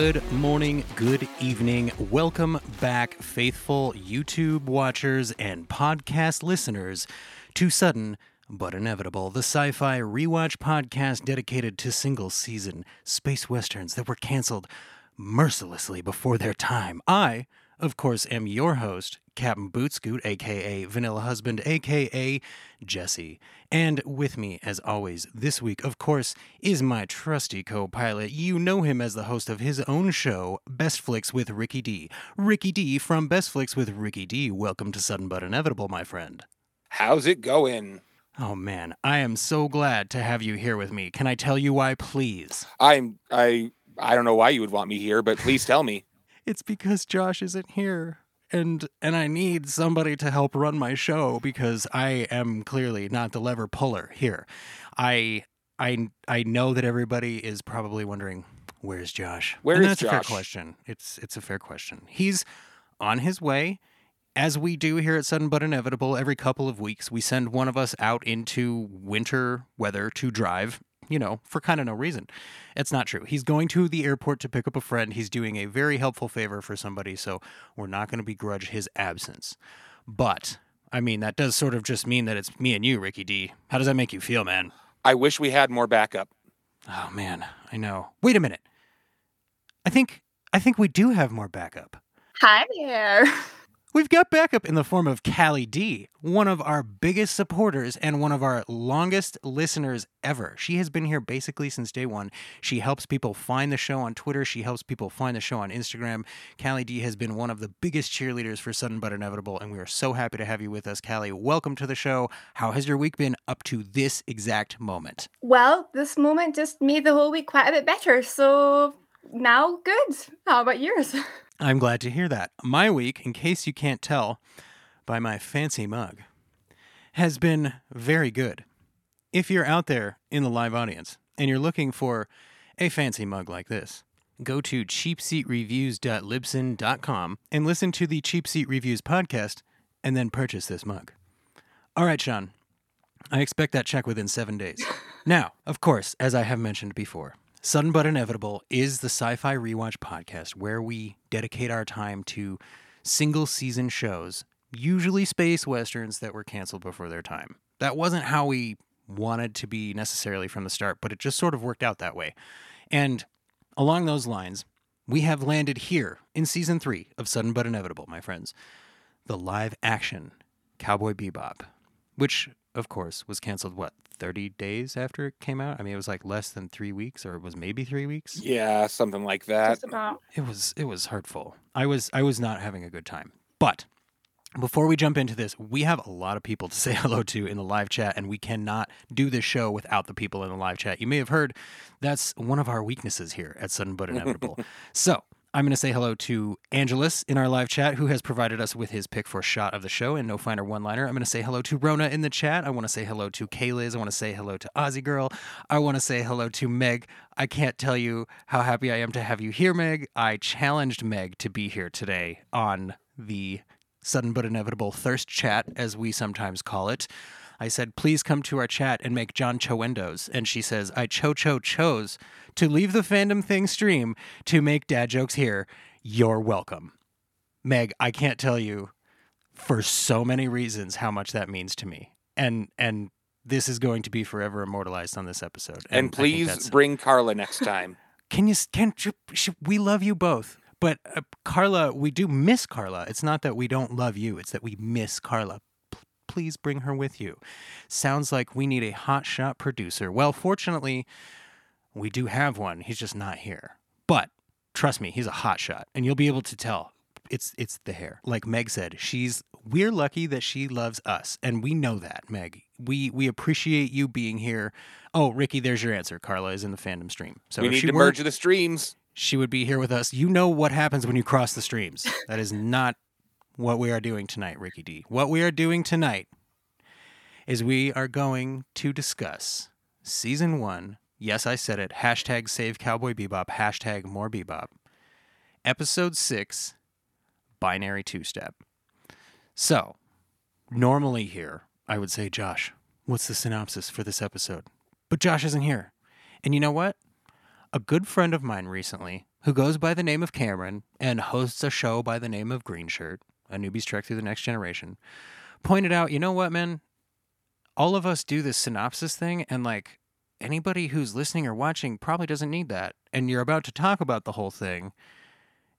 Good morning, good evening. Welcome back, faithful YouTube watchers and podcast listeners, to Sudden but Inevitable, the sci fi rewatch podcast dedicated to single season space westerns that were canceled mercilessly before their time. I, of course, am your host, Captain Bootscoot, aka Vanilla Husband, aka Jesse. And with me, as always, this week, of course, is my trusty co pilot. You know him as the host of his own show, Best Flicks with Ricky D. Ricky D from Best Flicks with Ricky D. Welcome to Sudden But Inevitable, my friend. How's it going? Oh man, I am so glad to have you here with me. Can I tell you why, please? I'm I I don't know why you would want me here, but please tell me. It's because Josh isn't here. And and I need somebody to help run my show because I am clearly not the lever puller here. I I I know that everybody is probably wondering where's Josh? Where and is that's a fair question. It's it's a fair question. He's on his way. As we do here at Sudden But Inevitable, every couple of weeks, we send one of us out into winter weather to drive, you know, for kind of no reason. It's not true. He's going to the airport to pick up a friend. He's doing a very helpful favor for somebody, so we're not going to begrudge his absence. But, I mean, that does sort of just mean that it's me and you, Ricky D. How does that make you feel, man? I wish we had more backup. Oh, man, I know. Wait a minute. I think I think we do have more backup. Hi there. We've got backup in the form of Callie D, one of our biggest supporters and one of our longest listeners ever. She has been here basically since day one. She helps people find the show on Twitter. She helps people find the show on Instagram. Callie D has been one of the biggest cheerleaders for Sudden But Inevitable, and we are so happy to have you with us, Callie. Welcome to the show. How has your week been up to this exact moment? Well, this moment just made the whole week quite a bit better. So now good. How about yours? I'm glad to hear that. My week, in case you can't tell by my fancy mug, has been very good. If you're out there in the live audience and you're looking for a fancy mug like this, go to cheapseatreviews.libsyn.com and listen to the Cheap Seat Reviews podcast and then purchase this mug. All right, Sean. I expect that check within seven days. now, of course, as I have mentioned before, Sudden But Inevitable is the sci fi rewatch podcast where we dedicate our time to single season shows, usually space westerns that were canceled before their time. That wasn't how we wanted to be necessarily from the start, but it just sort of worked out that way. And along those lines, we have landed here in season three of Sudden But Inevitable, my friends, the live action Cowboy Bebop, which, of course, was canceled, what, 30 days after it came out? I mean, it was like less than three weeks, or it was maybe three weeks. Yeah, something like that. just about. It was it was hurtful. I was I was not having a good time. But before we jump into this, we have a lot of people to say hello to in the live chat, and we cannot do this show without the people in the live chat. You may have heard that's one of our weaknesses here at Sudden But Inevitable. so I'm going to say hello to Angelus in our live chat, who has provided us with his pick for shot of the show and no finer one liner. I'm going to say hello to Rona in the chat. I want to say hello to Kayliz. I want to say hello to Ozzy Girl. I want to say hello to Meg. I can't tell you how happy I am to have you here, Meg. I challenged Meg to be here today on the sudden but inevitable thirst chat, as we sometimes call it. I said, please come to our chat and make John Chowendos. And she says, I cho cho chose to leave the fandom thing stream to make dad jokes here. You're welcome. Meg, I can't tell you for so many reasons how much that means to me. And and this is going to be forever immortalized on this episode. And, think please bring Carla next time. can you can you- we love you both but uh, carla we do miss carla it's not that we don't love you it's that we miss carla please bring her with you. Sounds like we need a hot shot producer. Well fortunately we do have one. He's just not here. But trust me he's a hot shot and you'll be able to tell. It's it's the hair. Like meg said she's we're lucky that she loves us and we know that meg. We we appreciate you being here. Oh ricky there's your answer. Carla is in the fandom stream. So we if need she to merge the streams. she would be here with us. You know what happens when you cross the streams. That is not what we are doing tonight, Ricky D. What we are doing tonight is we are going to discuss season one. Yes, I said it. Hashtag save Cowboy Bebop. Hashtag more Bebop. Episode six, binary two step. So, normally here, I would say, Josh, what's the synopsis for this episode? But Josh isn't here. And you know what? A good friend of mine recently who goes by the name of Cameron and hosts a show by the name of Green Shirt, a newbie's trek through the next generation, pointed out, you know what, man? All of us do this synopsis thing, and like anybody who's listening or watching probably doesn't need that. And you're about to talk about the whole thing.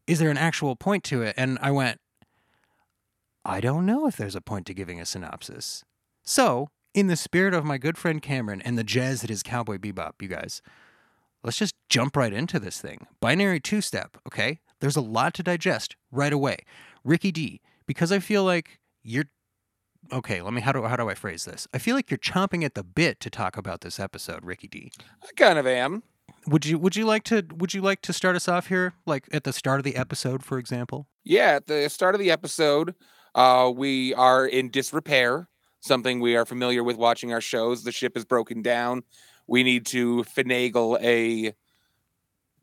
Is there an actual point to it? And I went, I don't know if there's a point to giving a synopsis. So, in the spirit of my good friend Cameron and the jazz that is Cowboy Bebop, you guys, let's just jump right into this thing. Binary two step, okay? There's a lot to digest right away. Ricky D, because I feel like you're okay, let me how do how do I phrase this? I feel like you're chomping at the bit to talk about this episode, Ricky D. I kind of am. Would you would you like to would you like to start us off here like at the start of the episode for example? Yeah, at the start of the episode, uh, we are in disrepair, something we are familiar with watching our shows. The ship is broken down. We need to finagle a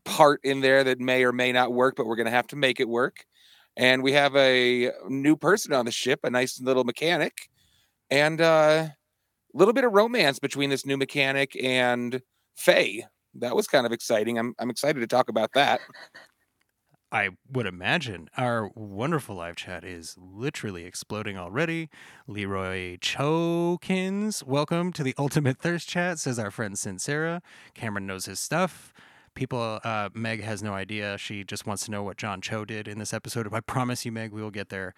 part in there that may or may not work, but we're going to have to make it work. And we have a new person on the ship, a nice little mechanic, and uh, a little bit of romance between this new mechanic and Faye. That was kind of exciting. I'm I'm excited to talk about that. I would imagine our wonderful live chat is literally exploding already. Leroy Chokins, welcome to the Ultimate Thirst Chat, says our friend Sincera. Cameron knows his stuff. People, uh, Meg has no idea. She just wants to know what John Cho did in this episode. I promise you, Meg, we will get there.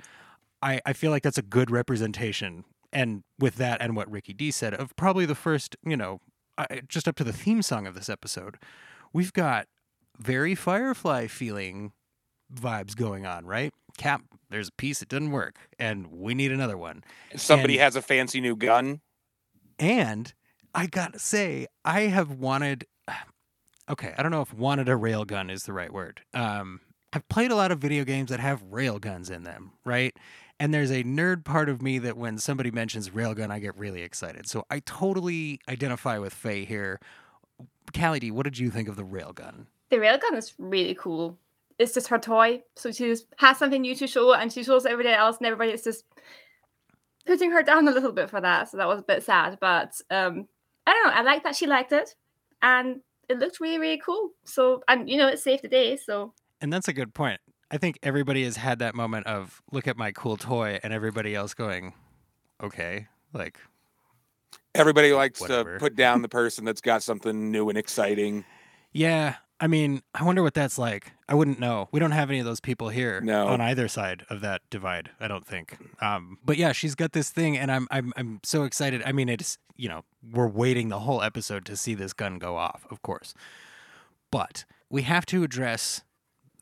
I, I feel like that's a good representation. And with that and what Ricky D said, of probably the first, you know, I, just up to the theme song of this episode, we've got very Firefly feeling vibes going on, right? Cap, there's a piece that didn't work, and we need another one. Somebody And- has a fancy new gun. And I gotta say, I have wanted. Okay, I don't know if wanted a railgun is the right word. Um, I've played a lot of video games that have railguns in them, right? And there's a nerd part of me that when somebody mentions railgun, I get really excited. So I totally identify with Faye here. Callie D, what did you think of the railgun? The railgun is really cool. It's just her toy, so she just has something new to show, and she shows everybody else, and everybody is just putting her down a little bit for that. So that was a bit sad, but um, I don't know. I like that she liked it, and it looked really, really cool. So, and you know, it saved the day. So And that's a good point. I think everybody has had that moment of look at my cool toy and everybody else going, okay, like Everybody likes Whatever. to put down the person that's got something new and exciting. Yeah, I mean, I wonder what that's like. I wouldn't know. We don't have any of those people here No. on either side of that divide. I don't think. Um, but yeah, she's got this thing, and I'm I'm I'm so excited. I mean, it's you know we're waiting the whole episode to see this gun go off, of course. But we have to address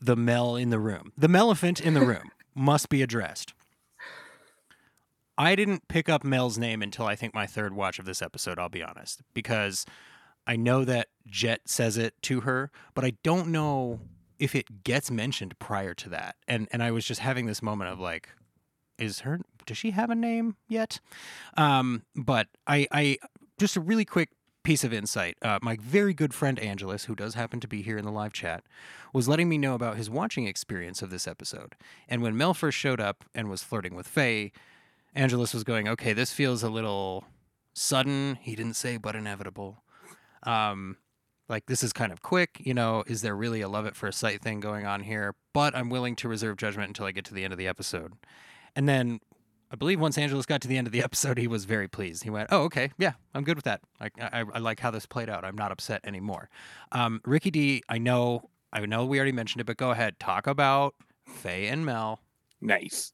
the Mel in the room. The elephant in the room must be addressed. I didn't pick up Mel's name until I think my third watch of this episode, I'll be honest, because I know that Jet says it to her, but I don't know if it gets mentioned prior to that. And and I was just having this moment of like, is her does she have a name yet? Um, but I I just a really quick piece of insight. Uh, my very good friend Angelus, who does happen to be here in the live chat, was letting me know about his watching experience of this episode. And when Mel first showed up and was flirting with Faye, Angelus was going, okay, this feels a little sudden. He didn't say, but inevitable. Um, like this is kind of quick. You know, is there really a love at first sight thing going on here? But I'm willing to reserve judgment until I get to the end of the episode. And then I believe once Angelus got to the end of the episode, he was very pleased. He went, "Oh, okay, yeah, I'm good with that. I, I, I like how this played out. I'm not upset anymore." Um, Ricky D, I know, I know we already mentioned it, but go ahead, talk about Faye and Mel. Nice.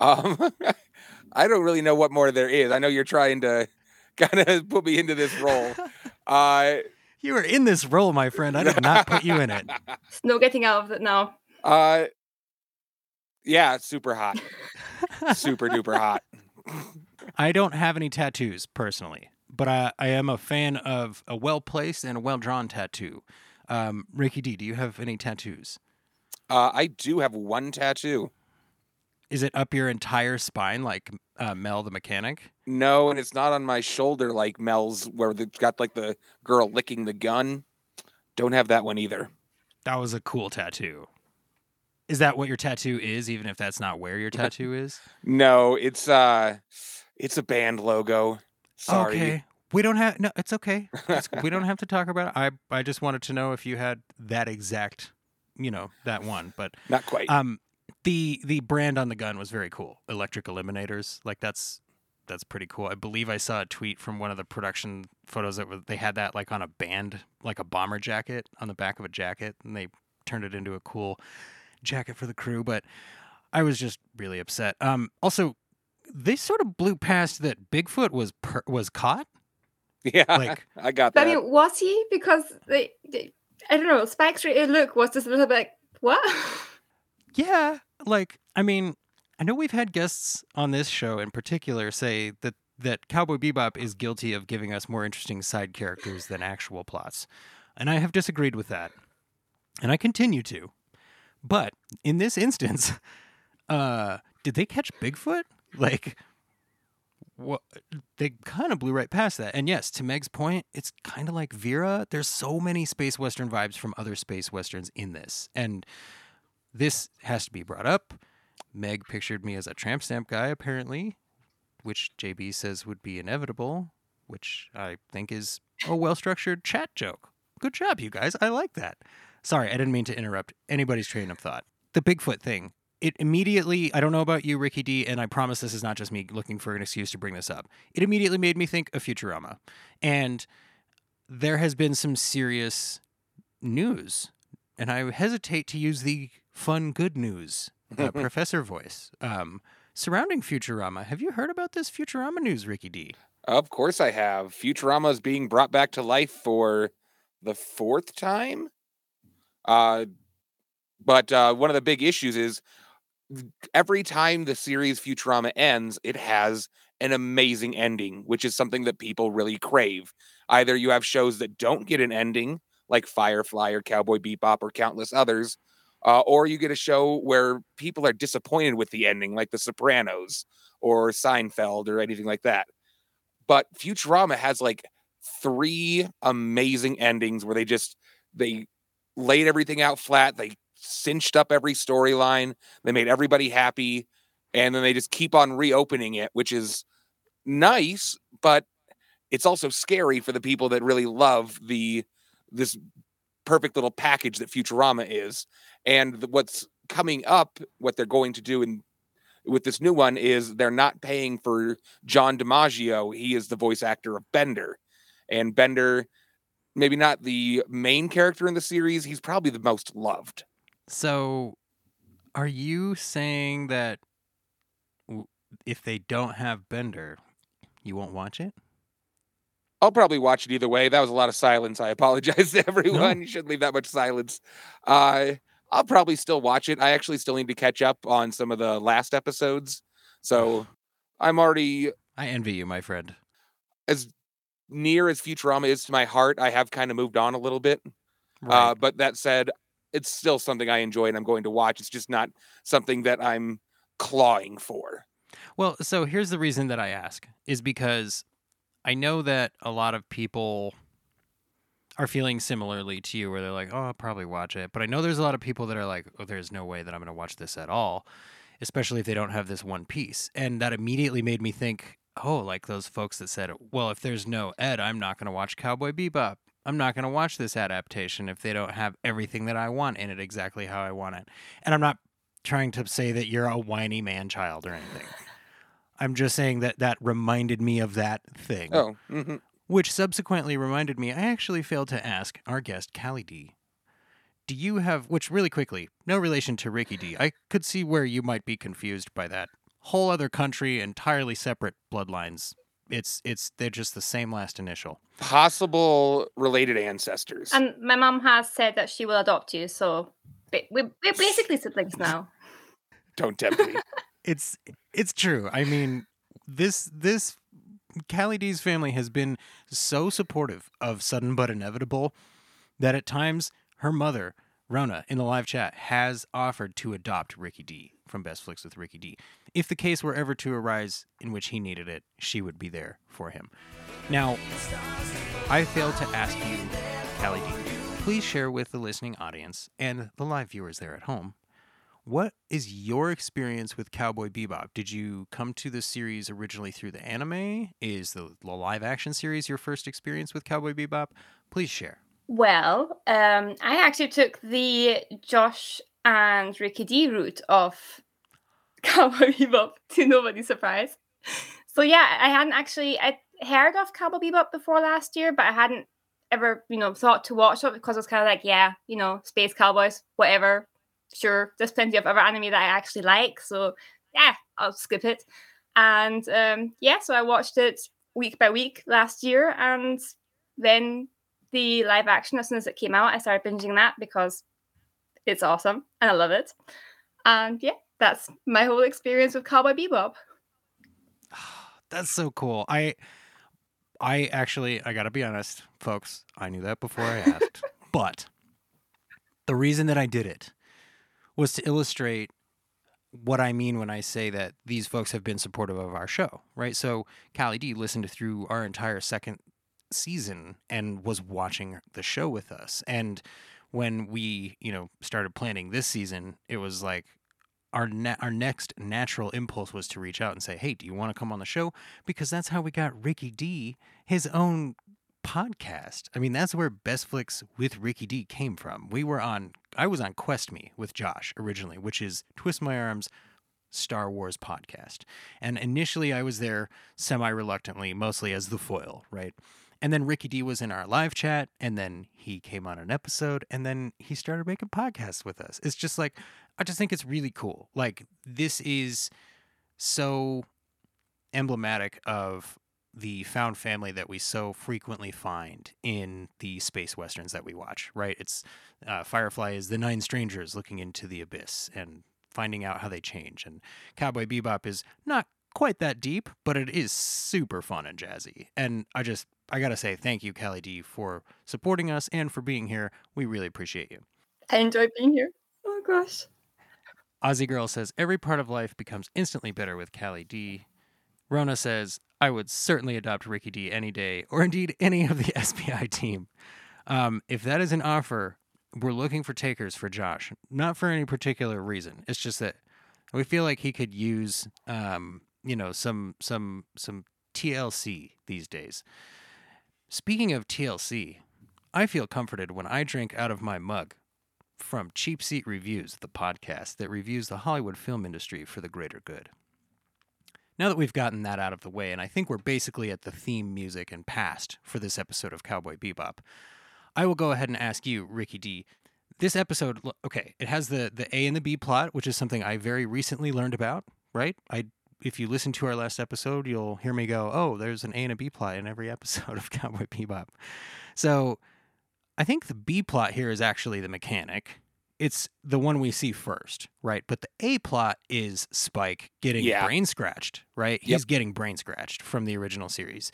Um, I don't really know what more there is. I know you're trying to kind of put me into this role. Uh, You were in this role, my friend. I did not put you in it. there's no getting out of it now. uh, yeah, super hot, super duper hot. I don't have any tattoos personally, but I, I am a fan of a well placed and a well drawn tattoo. Um, Ricky D, do you have any tattoos? Uh, I do have one tattoo. Is it up your entire spine like uh, Mel the mechanic? No, and it's not on my shoulder like Mel's, where it's got like the girl licking the gun. Don't have that one either. That was a cool tattoo. Is that what your tattoo is, even if that's not where your tattoo is? No, it's uh, it's a band logo. Sorry. Okay. We don't have no. It's okay. It's, we don't have to talk about it. I I just wanted to know if you had that exact you know that one, but Not quite. um, the the brand on the gun was very cool. Electric Eliminators, like that's that's pretty cool. I believe I saw a tweet from one of the production photos that was, they had that like on a band, like a bomber jacket on the back of a jacket, and they turned it into a cool jacket for the crew. But I was just really upset. Um, also, they sort of blew past that Bigfoot was per- was caught. yeah, like- I got that. I mean, was he? Because they, they I don't know, Spike's rated look was just a little bit like, what? Yeah, like I mean, I know we've had guests on this show in particular say that that Cowboy Bebop is guilty of giving us more interesting side characters than actual plots. And I have disagreed with that. And I continue to. But in this instance, uh did they catch Bigfoot? Like what they kind of blew right past that. And yes, to Meg's point, it's kind of like Vera. There's so many space western vibes from other space westerns in this. And this has to be brought up. Meg pictured me as a tramp stamp guy, apparently, which JB says would be inevitable, which I think is a well structured chat joke. Good job, you guys. I like that. Sorry, I didn't mean to interrupt anybody's train of thought. The Bigfoot thing. It immediately, I don't know about you, Ricky D, and I promise this is not just me looking for an excuse to bring this up. It immediately made me think of Futurama. And there has been some serious news, and I hesitate to use the fun good news uh, professor voice um, surrounding Futurama. Have you heard about this Futurama news, Ricky D? Of course I have. Futurama is being brought back to life for the fourth time. Uh, but uh, one of the big issues is every time the series Futurama ends, it has an amazing ending, which is something that people really crave. Either you have shows that don't get an ending, like Firefly or Cowboy Bebop or countless others, uh, or you get a show where people are disappointed with the ending, like The Sopranos or Seinfeld or anything like that. But Futurama has like three amazing endings where they just they laid everything out flat, they cinched up every storyline, they made everybody happy, and then they just keep on reopening it, which is nice, but it's also scary for the people that really love the this perfect little package that Futurama is. And the, what's coming up, what they're going to do in with this new one is they're not paying for John DiMaggio. He is the voice actor of Bender. And Bender, maybe not the main character in the series, he's probably the most loved. So, are you saying that if they don't have Bender, you won't watch it? I'll probably watch it either way. That was a lot of silence. I apologize to everyone. You shouldn't leave that much silence. Uh, I'll probably still watch it. I actually still need to catch up on some of the last episodes. So I'm already I envy you, my friend. as near as Futurama is to my heart. I have kind of moved on a little bit. Right. Uh, but that said, it's still something I enjoy and I'm going to watch. It's just not something that I'm clawing for. Well, so here's the reason that I ask is because I know that a lot of people are feeling similarly to you where they're like, "Oh, I'll probably watch it." But I know there's a lot of people that are like, "Oh, there's no way that I'm going to watch this at all." Especially if they don't have this one piece. And that immediately made me think, "Oh, like those folks that said, "Well, if there's no Ed, I'm not going to watch Cowboy Bebop." I'm not going to watch this adaptation if they don't have everything that I want in it exactly how I want it. And I'm not trying to say that you're a whiny man child or anything. I'm just saying that that reminded me of that thing, Oh, hmm which subsequently reminded me I actually failed to ask our guest, Callie D. Do you have, which really quickly, no relation to Ricky D. I could see where you might be confused by that. Whole other country, entirely separate bloodlines. It's, it's, they're just the same last initial. possible related ancestors. And my mom has said that she will adopt you, so ba- we- we're basically siblings now. Don't tempt me. it's it's true. I mean, this this Callie D's family has been so supportive of sudden but inevitable that at times her mother Rona in the live chat has offered to adopt Ricky D from Best Flicks with Ricky D. If the case were ever to arise in which he needed it, she would be there for him. Now, I failed to ask you, Callie D. Please share with the listening audience and the live viewers there at home what is your experience with Cowboy Bebop? Did you come to the series originally through the anime? Is the, the live action series your first experience with Cowboy Bebop? Please share. Well, um, I actually took the Josh and Ricky D route of Cowboy Bebop to nobody's surprise. So yeah, I hadn't actually I heard of Cowboy Bebop before last year, but I hadn't ever, you know, thought to watch it because I was kind of like, yeah, you know, space cowboys, whatever. Sure, there's plenty of other anime that I actually like, so yeah, I'll skip it. And um, yeah, so I watched it week by week last year, and then the live action as soon as it came out, I started binging that because it's awesome and I love it. And yeah, that's my whole experience with Cowboy Bebop. That's so cool. I I actually I got to be honest, folks, I knew that before I asked. but the reason that I did it was to illustrate what I mean when I say that these folks have been supportive of our show, right? So Callie D listened through our entire second season and was watching the show with us. And when we, you know, started planning this season, it was like our our next natural impulse was to reach out and say, "Hey, do you want to come on the show?" Because that's how we got Ricky D his own podcast. I mean, that's where Best Flicks with Ricky D came from. We were on I was on Quest Me with Josh originally, which is Twist My Arms Star Wars podcast. And initially I was there semi reluctantly, mostly as the foil, right? And then Ricky D was in our live chat, and then he came on an episode, and then he started making podcasts with us. It's just like, I just think it's really cool. Like, this is so emblematic of the found family that we so frequently find in the space westerns that we watch, right? It's uh, Firefly is the nine strangers looking into the abyss and finding out how they change. And Cowboy Bebop is not quite that deep, but it is super fun and jazzy. And I just, I gotta say, thank you, Callie D, for supporting us and for being here. We really appreciate you. I enjoy being here. Oh gosh. Ozzy Girl says every part of life becomes instantly better with Callie D. Rona says I would certainly adopt Ricky D any day, or indeed any of the SBI team. Um, if that is an offer, we're looking for takers for Josh, not for any particular reason. It's just that we feel like he could use, um, you know, some some some TLC these days. Speaking of TLC, I feel comforted when I drink out of my mug from Cheap Seat Reviews, the podcast that reviews the Hollywood film industry for the greater good. Now that we've gotten that out of the way, and I think we're basically at the theme music and past for this episode of Cowboy Bebop, I will go ahead and ask you, Ricky D. This episode, okay, it has the the A and the B plot, which is something I very recently learned about. Right? I if you listen to our last episode, you'll hear me go, "Oh, there's an A and a B plot in every episode of Cowboy Bebop." So, I think the B plot here is actually the mechanic. It's the one we see first, right? But the A plot is Spike getting Yeah. brain scratched, right? Yep. He's getting brain scratched from the original series.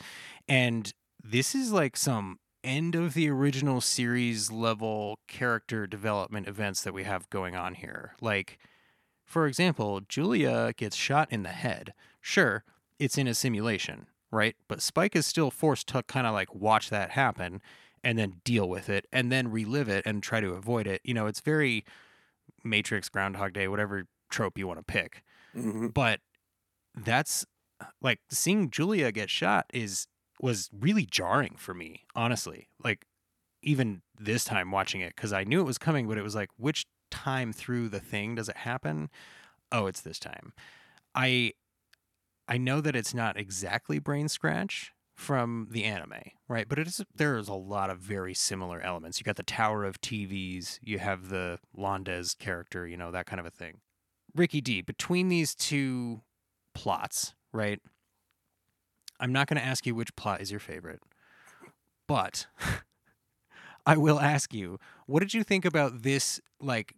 And this is like some end of the original series level character development events that we have going on here. Like, for example, Julia gets shot in the head. Sure, it's in a simulation, right? But Spike is still forced to kind of like watch that happen and then deal with it and then relive it and try to avoid it. You know, it's very Matrix, Groundhog Day, whatever trope you want to pick. Mhm. But that's like seeing Julia get shot is was really jarring for me, honestly. Like even this time watching it cuz I knew it was coming, but it was like which time through the thing does it happen? Oh, it's this time. I I know that it's not exactly brain scratch from the anime, right? But it is there's a lot of very similar elements. You got the tower of TVs, you have the Londes character, you know, that kind of a thing. Ricky D, between these two plots, right? I'm not going to ask you which plot is your favorite, but I will ask you, what did you think about this like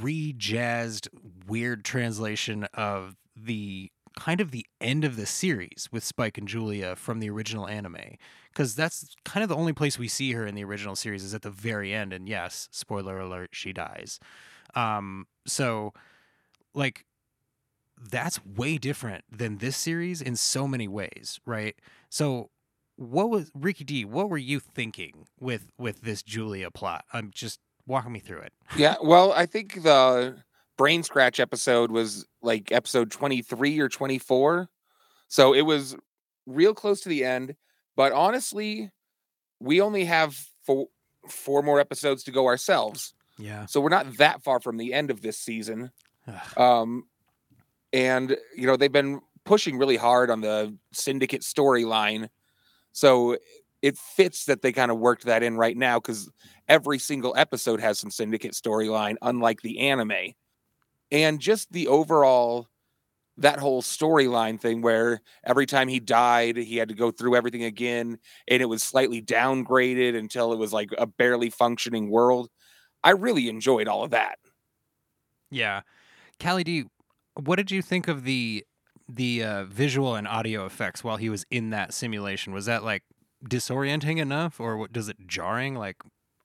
re-jazzed weird translation of the kind of the end of the series with Spike and Julia from the original anime? Because that's kind of the only place we see her in the original series is at the very end, and yes, spoiler alert, she dies. Um, so like that's way different than this series in so many ways, right? So what was Ricky D, what were you thinking with with this Julia plot? I'm just walking me through it. Yeah, well, I think the brain scratch episode was like episode 23 or 24. So it was real close to the end, but honestly, we only have four four more episodes to go ourselves. Yeah. So we're not that far from the end of this season. Um, and you know they've been pushing really hard on the syndicate storyline, so it fits that they kind of worked that in right now because every single episode has some syndicate storyline, unlike the anime, and just the overall that whole storyline thing where every time he died he had to go through everything again and it was slightly downgraded until it was like a barely functioning world i really enjoyed all of that Yeah. Callie D, what did you think of the the uh, visual and audio effects while he was in that simulation? Was that like disorienting enough or what, does it jarring? Like,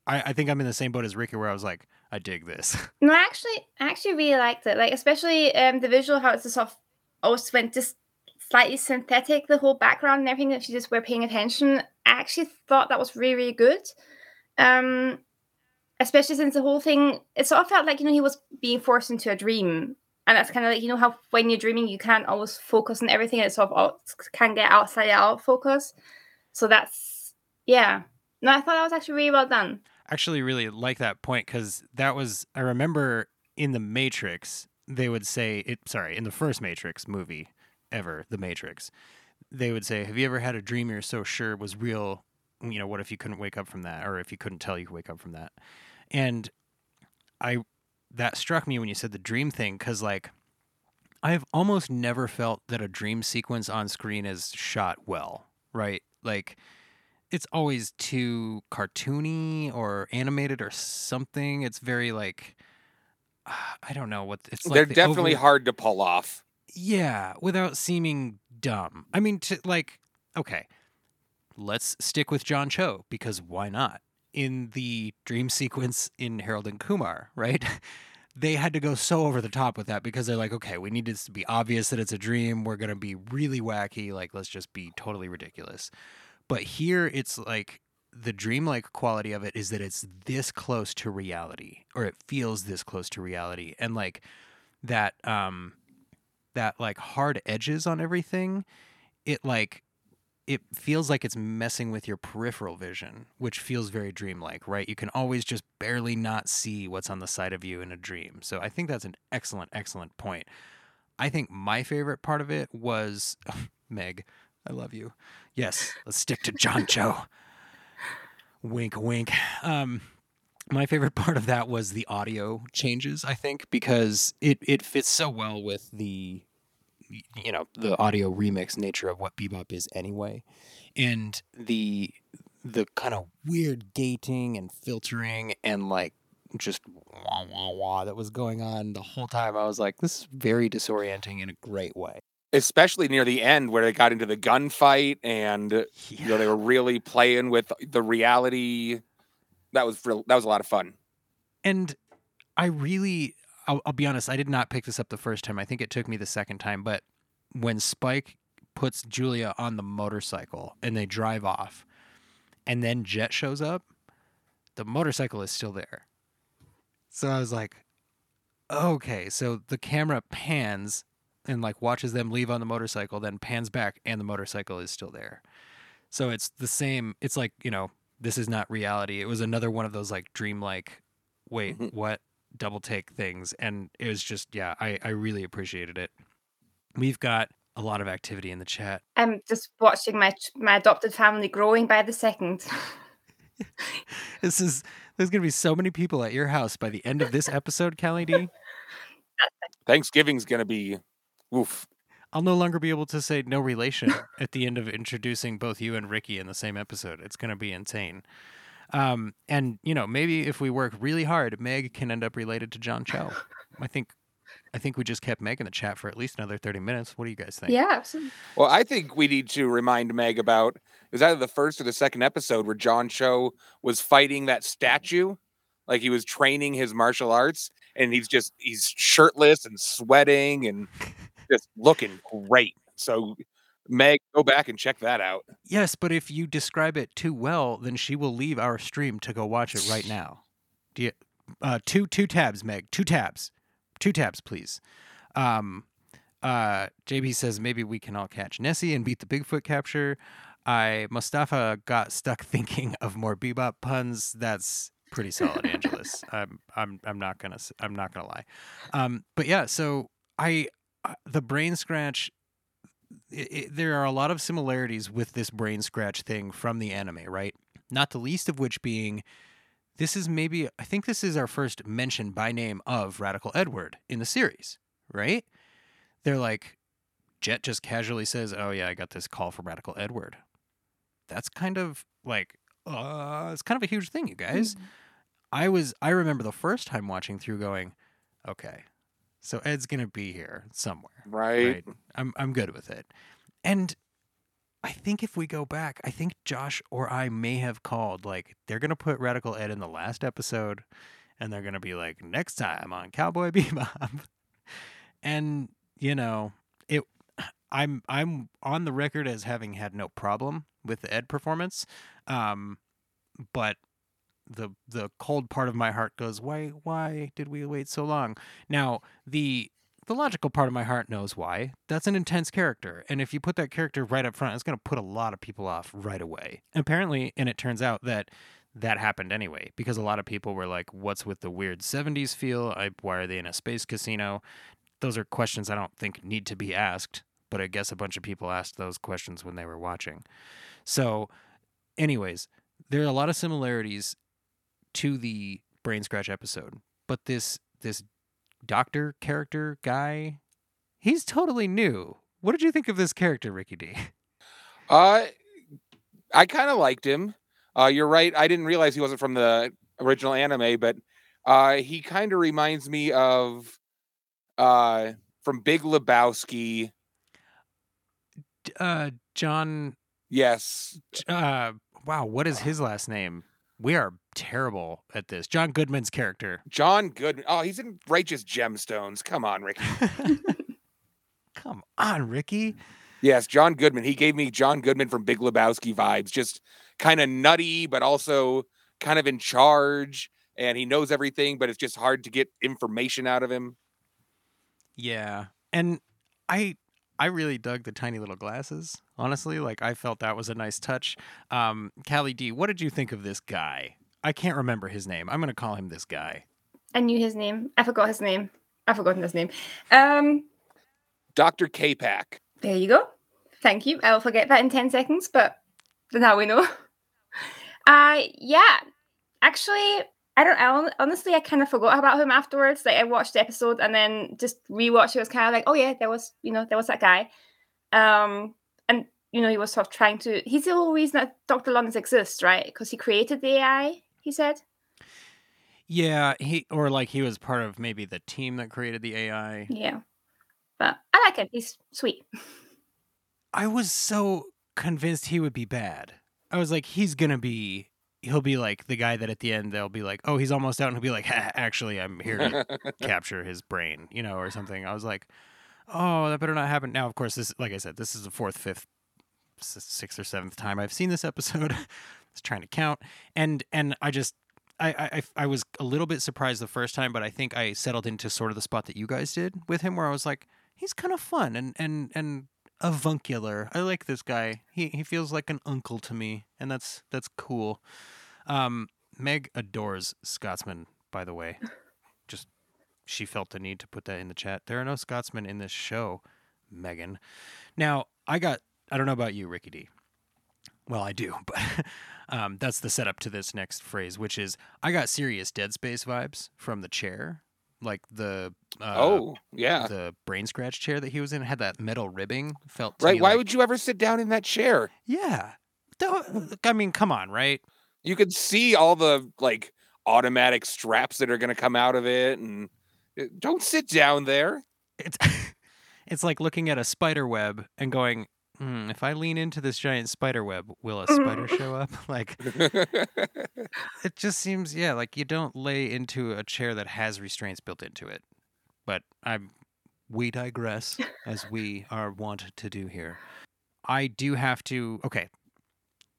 I, I think I'm in the same boat as Ricky where I was like, I dig this. No, I actually, I actually really liked it. Like, especially um, the visual, how it's just sort of almost went just slightly synthetic, the whole background and everything. If you just were paying attention, I actually thought that was really, really good. Um, especially since the whole thing, it sort of felt like you know he was being forced into a dream, and that's kind of like you know how when you're dreaming you can't always focus on everything. It sort of can get outside out focus. So that's yeah. No, I thought that was actually really well done. Actually really like that point because that was I remember in the Matrix they would say it. Sorry, in the first Matrix movie ever, the Matrix, they would say, "Have you ever had a dream you're so sure was real? You know, what if you couldn't wake up from that, or if you couldn't tell you could wake up from that?" And I that struck me when you said the dream thing because like I've almost never felt that a dream sequence on screen is shot well, right? Like it's always too cartoony or animated or something. It's very like ah, I don't know what it's like. they're the definitely over- hard to pull off yeah, without seeming dumb. I mean, to like, okay, let's stick with John Cho because why not? In the dream sequence in Harold and Kumar, right? They had to go so over the top with that because they're like, okay, we need this to be obvious that it's a dream. We're going to be really wacky. Like, let's just be totally ridiculous. But here it's like the dreamlike quality of it is that it's this close to reality or it feels this close to reality. And like that, um, that like hard edges on everything, it like it feels like it's messing with your peripheral vision, which feels very dreamlike, right? You can always just barely not see what's on the side of you in a dream. So I think that's an excellent, excellent point. I think my favorite part of it was Meg. I love you. Yes, let's stick to John Cho. wink, wink. Um, my favorite part of that was the audio changes. I think because it it fits so well with the you know the audio remix nature of what bebop is anyway and the the kind of weird gating and filtering and like just wah wah wah that was going on the whole time i was like this is very disorienting in a great way especially near the end where they got into the gunfight and you know they were really playing with the reality that was real that was a lot of fun and I really, I'll, I'll be honest, I did not pick this up the first time. I think it took me the second time. But when Spike puts Julia on the motorcycle and they drive off, and then Jet shows up, the motorcycle is still there. So I was like, okay, so the camera pans and like watches them leave on the motorcycle, then pans back, and the motorcycle is still there. So it's the same. It's like you know, this is not reality. It was another one of those like dreamlike wait, Mhm. what double take things. And it was just, yeah, I, I really appreciated it. We've got a lot of activity in the chat. I'm just watching my my adopted family growing by the second. This is, there's going to be so many people at your house by the end of this episode, Kelly D. thanksgiving's gonna be oof I'll no longer be able to say no relation at the end of introducing both you and Ricky in the same episode. It's going to be insane. Um, and you know, maybe if we work really hard, Meg can end up related to John Cho. I think, I think we just kept Meg in the chat for at least another thirty minutes. What do you guys think? yeah, absolutely. well i think we need to remind meg about it was either the first or the second episode where john cho was fighting that statue like he was training his martial arts and he's just he's shirtless and sweating and just looking great so meg go back and check that out Yes, but if you describe it too well, then she will leave our stream to go watch it right now. Do you, uh, two two tabs, Meg. Two tabs, two tabs, please. Um, uh, JB says maybe we can all catch Nessie and beat the Bigfoot capture. I Mustafa got stuck thinking of more bebop puns. That's pretty solid, Angelus. I'm I'm I'm not gonna I'm not gonna lie. Um, but yeah, so I the brain scratch. i i there are a lot of similarities with this brain scratch thing from the anime, right? Not the least of which being this is maybe I think this is our first mention by name of Radical Edward in the series, right? They're like Jet just casually says, "Oh yeah, I got this call from Radical Edward." That's kind of like uh it's kind of a huge thing, you guys. I was I remember the first time watching through going, "Okay. So Ed's going to be here somewhere." Right. I'm I'm good with it. And I think if we go back, I think Josh or I may have called like they're gonna put Radical Ed in the last episode, and they're gonna be like next time on Cowboy Bebop, and you know it. I'm I'm on the record as having had no problem with the Ed performance, um, but the the cold part of my heart goes why why did we wait so long? Now the the logical part of my heart knows why. That's an intense character. And if you put that character right up front, it's going to put a lot of people off right away. Apparently, and it turns out that that happened anyway, because a lot of people were like, what's with the weird 70s feel? I, why are they in a space casino? Those are questions I don't think need to be asked, but I guess a bunch of people asked those questions when they were watching. So, anyways, there are a lot of similarities to the brain scratch episode, but this this doctor character guy, he's totally new. What did you think of this character, Ricky D? Uh, I kind of liked him. Uh, you're right. I didn't realize he wasn't from the original anime, but uh, he kind of reminds me of uh from Big Lebowski. Uh, John. Yes, Uh, wow, what is his last name? We are terrible at this. John Goodman's character. John Goodman. Oh, he's in Righteous Gemstones. Come on, Ricky. Come on, Ricky. Yes, John Goodman. He gave me John Goodman from Big Lebowski vibes. Just kind of nutty, but also kind of in charge. And he knows everything, but it's just hard to get information out of him. Yeah, and I I really dug the tiny little glasses. Honestly, like I felt that was a nice touch. Um, Callie D, what did you think of this guy? I can't remember his name. I'm gonna call him this guy. I knew his name. I forgot his name. I've forgotten his name. Um, Dr. K-Pack. there you go. Thank you. I will forget that in 10 seconds, but now we know. Uh, yeah. Actually, I don't, I honestly, I kind of forgot about him afterwards. Like, I watched the episode and then just rewatched it. It was kind of like, oh, yeah, there was, you know, there was that guy. Um, and, you know, he was sort of trying to, he's the whole reason that Dr. Lawrence exists, right? Because he created the AI, he said. Yeah, he or like he was part of maybe the team that created the AI. Yeah. But I like him. He's sweet. I was so convinced he would be bad. I was like, he's gonna be. He'll be like the guy that at the end they'll be like, oh, he's almost out, and he'll be like, ha, actually, I'm here to capture his brain, you know, or something. I was like, oh, that better not happen. Now, of course, this, like I said, this is the fourth, fifth, sixth or seventh time I've seen this episode. Trying to count, and and I just. I, I, I- I was a little bit surprised the first time, but I think I settled into sort of the spot that you guys did with him, where I was like, he's kind of fun and and and avuncular. I like this guy. He he feels like an uncle to me, and that's that's cool. Um, Meg adores Scotsman, by the way. Just she felt the need to put that in the chat. There are no Scotsmen in this show, Megan. Now I got. I don't know about you, Ricky D. Well, I do, but um, that's the setup to this next phrase, which is I got serious Dead Space vibes from the chair, like the uh, oh, yeah. the brain scratch chair that he was in had that metal ribbing. Felt Right. Why like- would you ever sit down in that chair? Yeah. I mean, come on, right? You could see all the like automatic straps that are going to come out of it. And uh, don't sit down there. It's it's like looking at a spider web and going, hmm, if I lean into this giant spider web, will a spider show up? Like it just seems, yeah, like you don't lay into a chair that has restraints built into it. But I'm we digress as we are wont to do here. I do have to okay.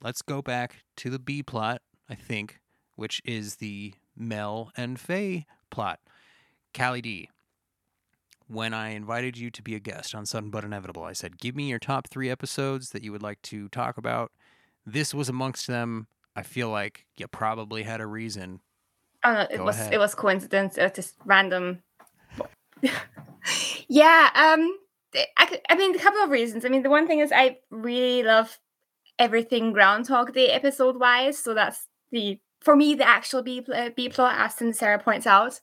Let's go back to the B plot, I think, which is the Mel and Faye plot. Callie D. when I invited you to be a guest on Sudden But Inevitable. I said, give me your top three episodes that you would like to talk about. This was amongst them. I feel like you probably had a reason. Oh no, it Go was ahead. it was coincidence. It was just random. yeah, um, I could, I mean, a couple of reasons. I mean, the one thing is I really love everything Groundhog Day episode wise. So that's the for me the actual B uh, B plot, as Sarah points out.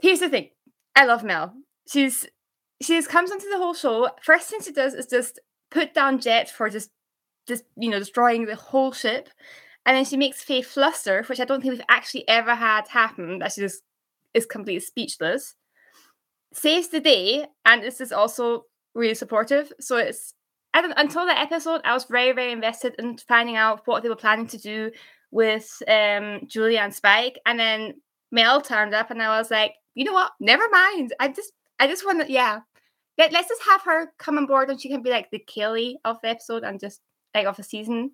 Here's the thing: I love Mel. She's she just comes into the whole show. First thing she does is just put down Jet for just just you know destroying the whole ship. And then she makes Faye fluster, which I don't think we've actually ever had happen. That she just is completely speechless. Saves the day, and this is also really supportive. So it's until that episode, I was very very invested in finding out what they were planning to do with um Julia and Spike, and then Mel turned up, and I was like, you know what? Never mind. I just I just want to yeah. Let, let's just have her come on board, and she can be like the Kelly of the episode and just like of the season.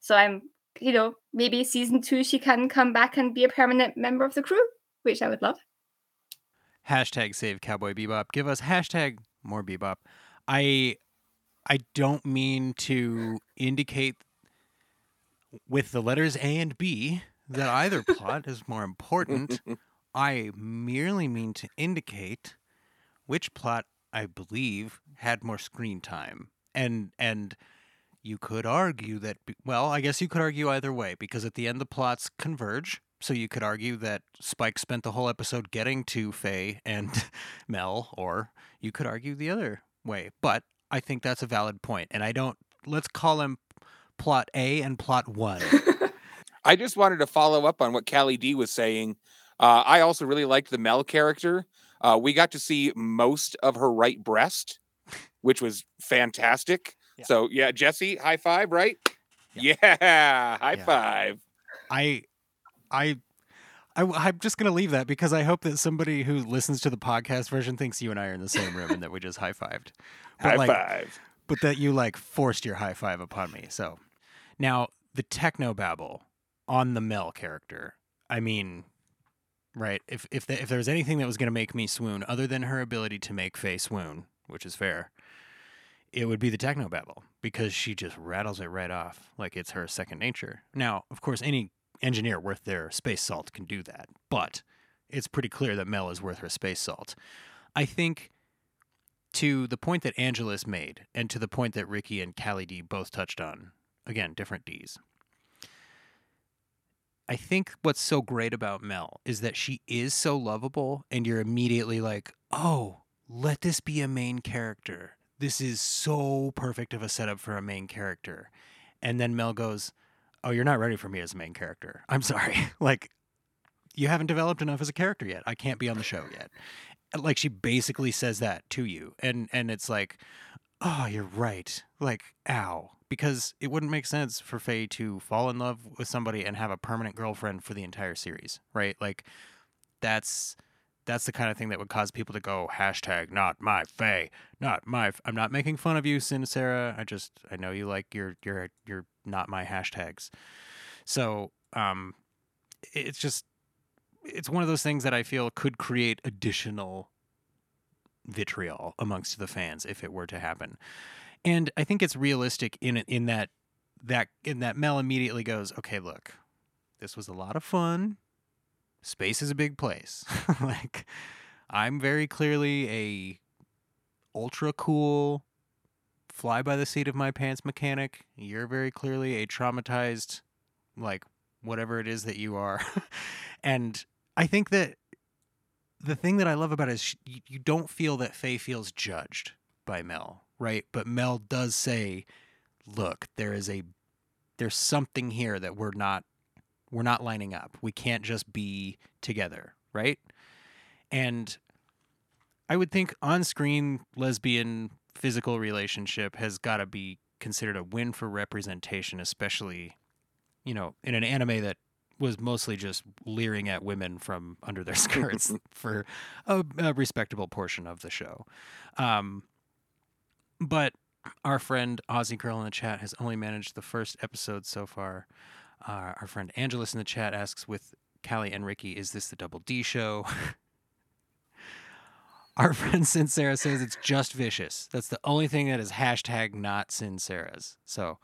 So I'm you know, maybe season two she can come back and be a permanent member of the crew, which I would love. Hashtag save Cowboy Bebop. Give us hashtag more Bebop. I I don't mean to indicate with the letters A and B that either plot is more important. I merely mean to indicate which plot I believe had more screen time. And and you could argue that well, I guess you could argue either way because at the end the plots converge. So you could argue that Spike spent the whole episode getting to Faye and Mel, or you could argue the other way. But I think that's a valid point, and I don't. Let's call them plot A and plot one. I just wanted to follow up on what Callie D was saying. Uh, I also really liked the Mel character. Uh, we got to see most of her right breast, which was fantastic. Yeah. So yeah, Jesse, high five, right? Yeah, high Yeah. five. I, I, I, am just gonna leave that because I hope that somebody who listens to the podcast version thinks you and I are in the same room and that we just high fived. High like, five. but that you like forced your high five upon me. So now the techno babble on the Mel character. I mean, right? If if the, if there was anything that was going to make me swoon, other than her ability to make Faye swoon, which is fair, it would be the techno babble because she just rattles it right off like it's her second nature. Now, of course, any engineer worth their space salt can do that, but it's pretty clear that Mel is worth her space salt. I think to the point that Angelus made, and to the point that Ricky and Callie D both touched on, again, different D's. I think what's so great about Mel is that she is so lovable, and you're immediately like, oh, let this be a main character. This is so perfect of a setup for a main character. And then Mel goes, oh, you're not ready for me as a main character. I'm sorry. like, you haven't developed enough as a character yet. I can't be on the show yet like she basically says that to you and and it's like oh you're right like ow because it wouldn't make sense for Faye to fall in love with somebody and have a permanent girlfriend for the entire series right? Like that's that's the kind of thing that would cause people to go hashtag not my Faye not my F-" I'm not making fun of you Sin Sarah. I just I know you like your your your not my hashtags. So um it's just it's one of those things that I feel could create additional vitriol amongst the fans if it were to happen. And I think it's realistic in in that that in that Mel immediately goes, "Okay, look. This was a lot of fun. Space is a big place. like I'm very clearly a ultra cool fly by the seat of my pants mechanic. You're very clearly a traumatized like whatever it is that you are. and I think that the thing that I love about it is sh you, you don't feel that Faye feels judged by Mel, right? But Mel does say, "Look, there is a there's something here that we're not we're not lining up. We can't just be together, right?" And I would think on-screen lesbian physical relationship has got to be considered a win for representation, especially you know, in an anime that was mostly just leering at women from under their skirts for a, a respectable portion of the show. Um, but our friend Aussie Girl in the chat has only managed the first episode so far. Uh, our friend Angelus in the chat asks, with Callie and Ricky, is this the Double D show? Our friend Sincera says it's just vicious. That's the only thing that is hashtag not Sincera's. So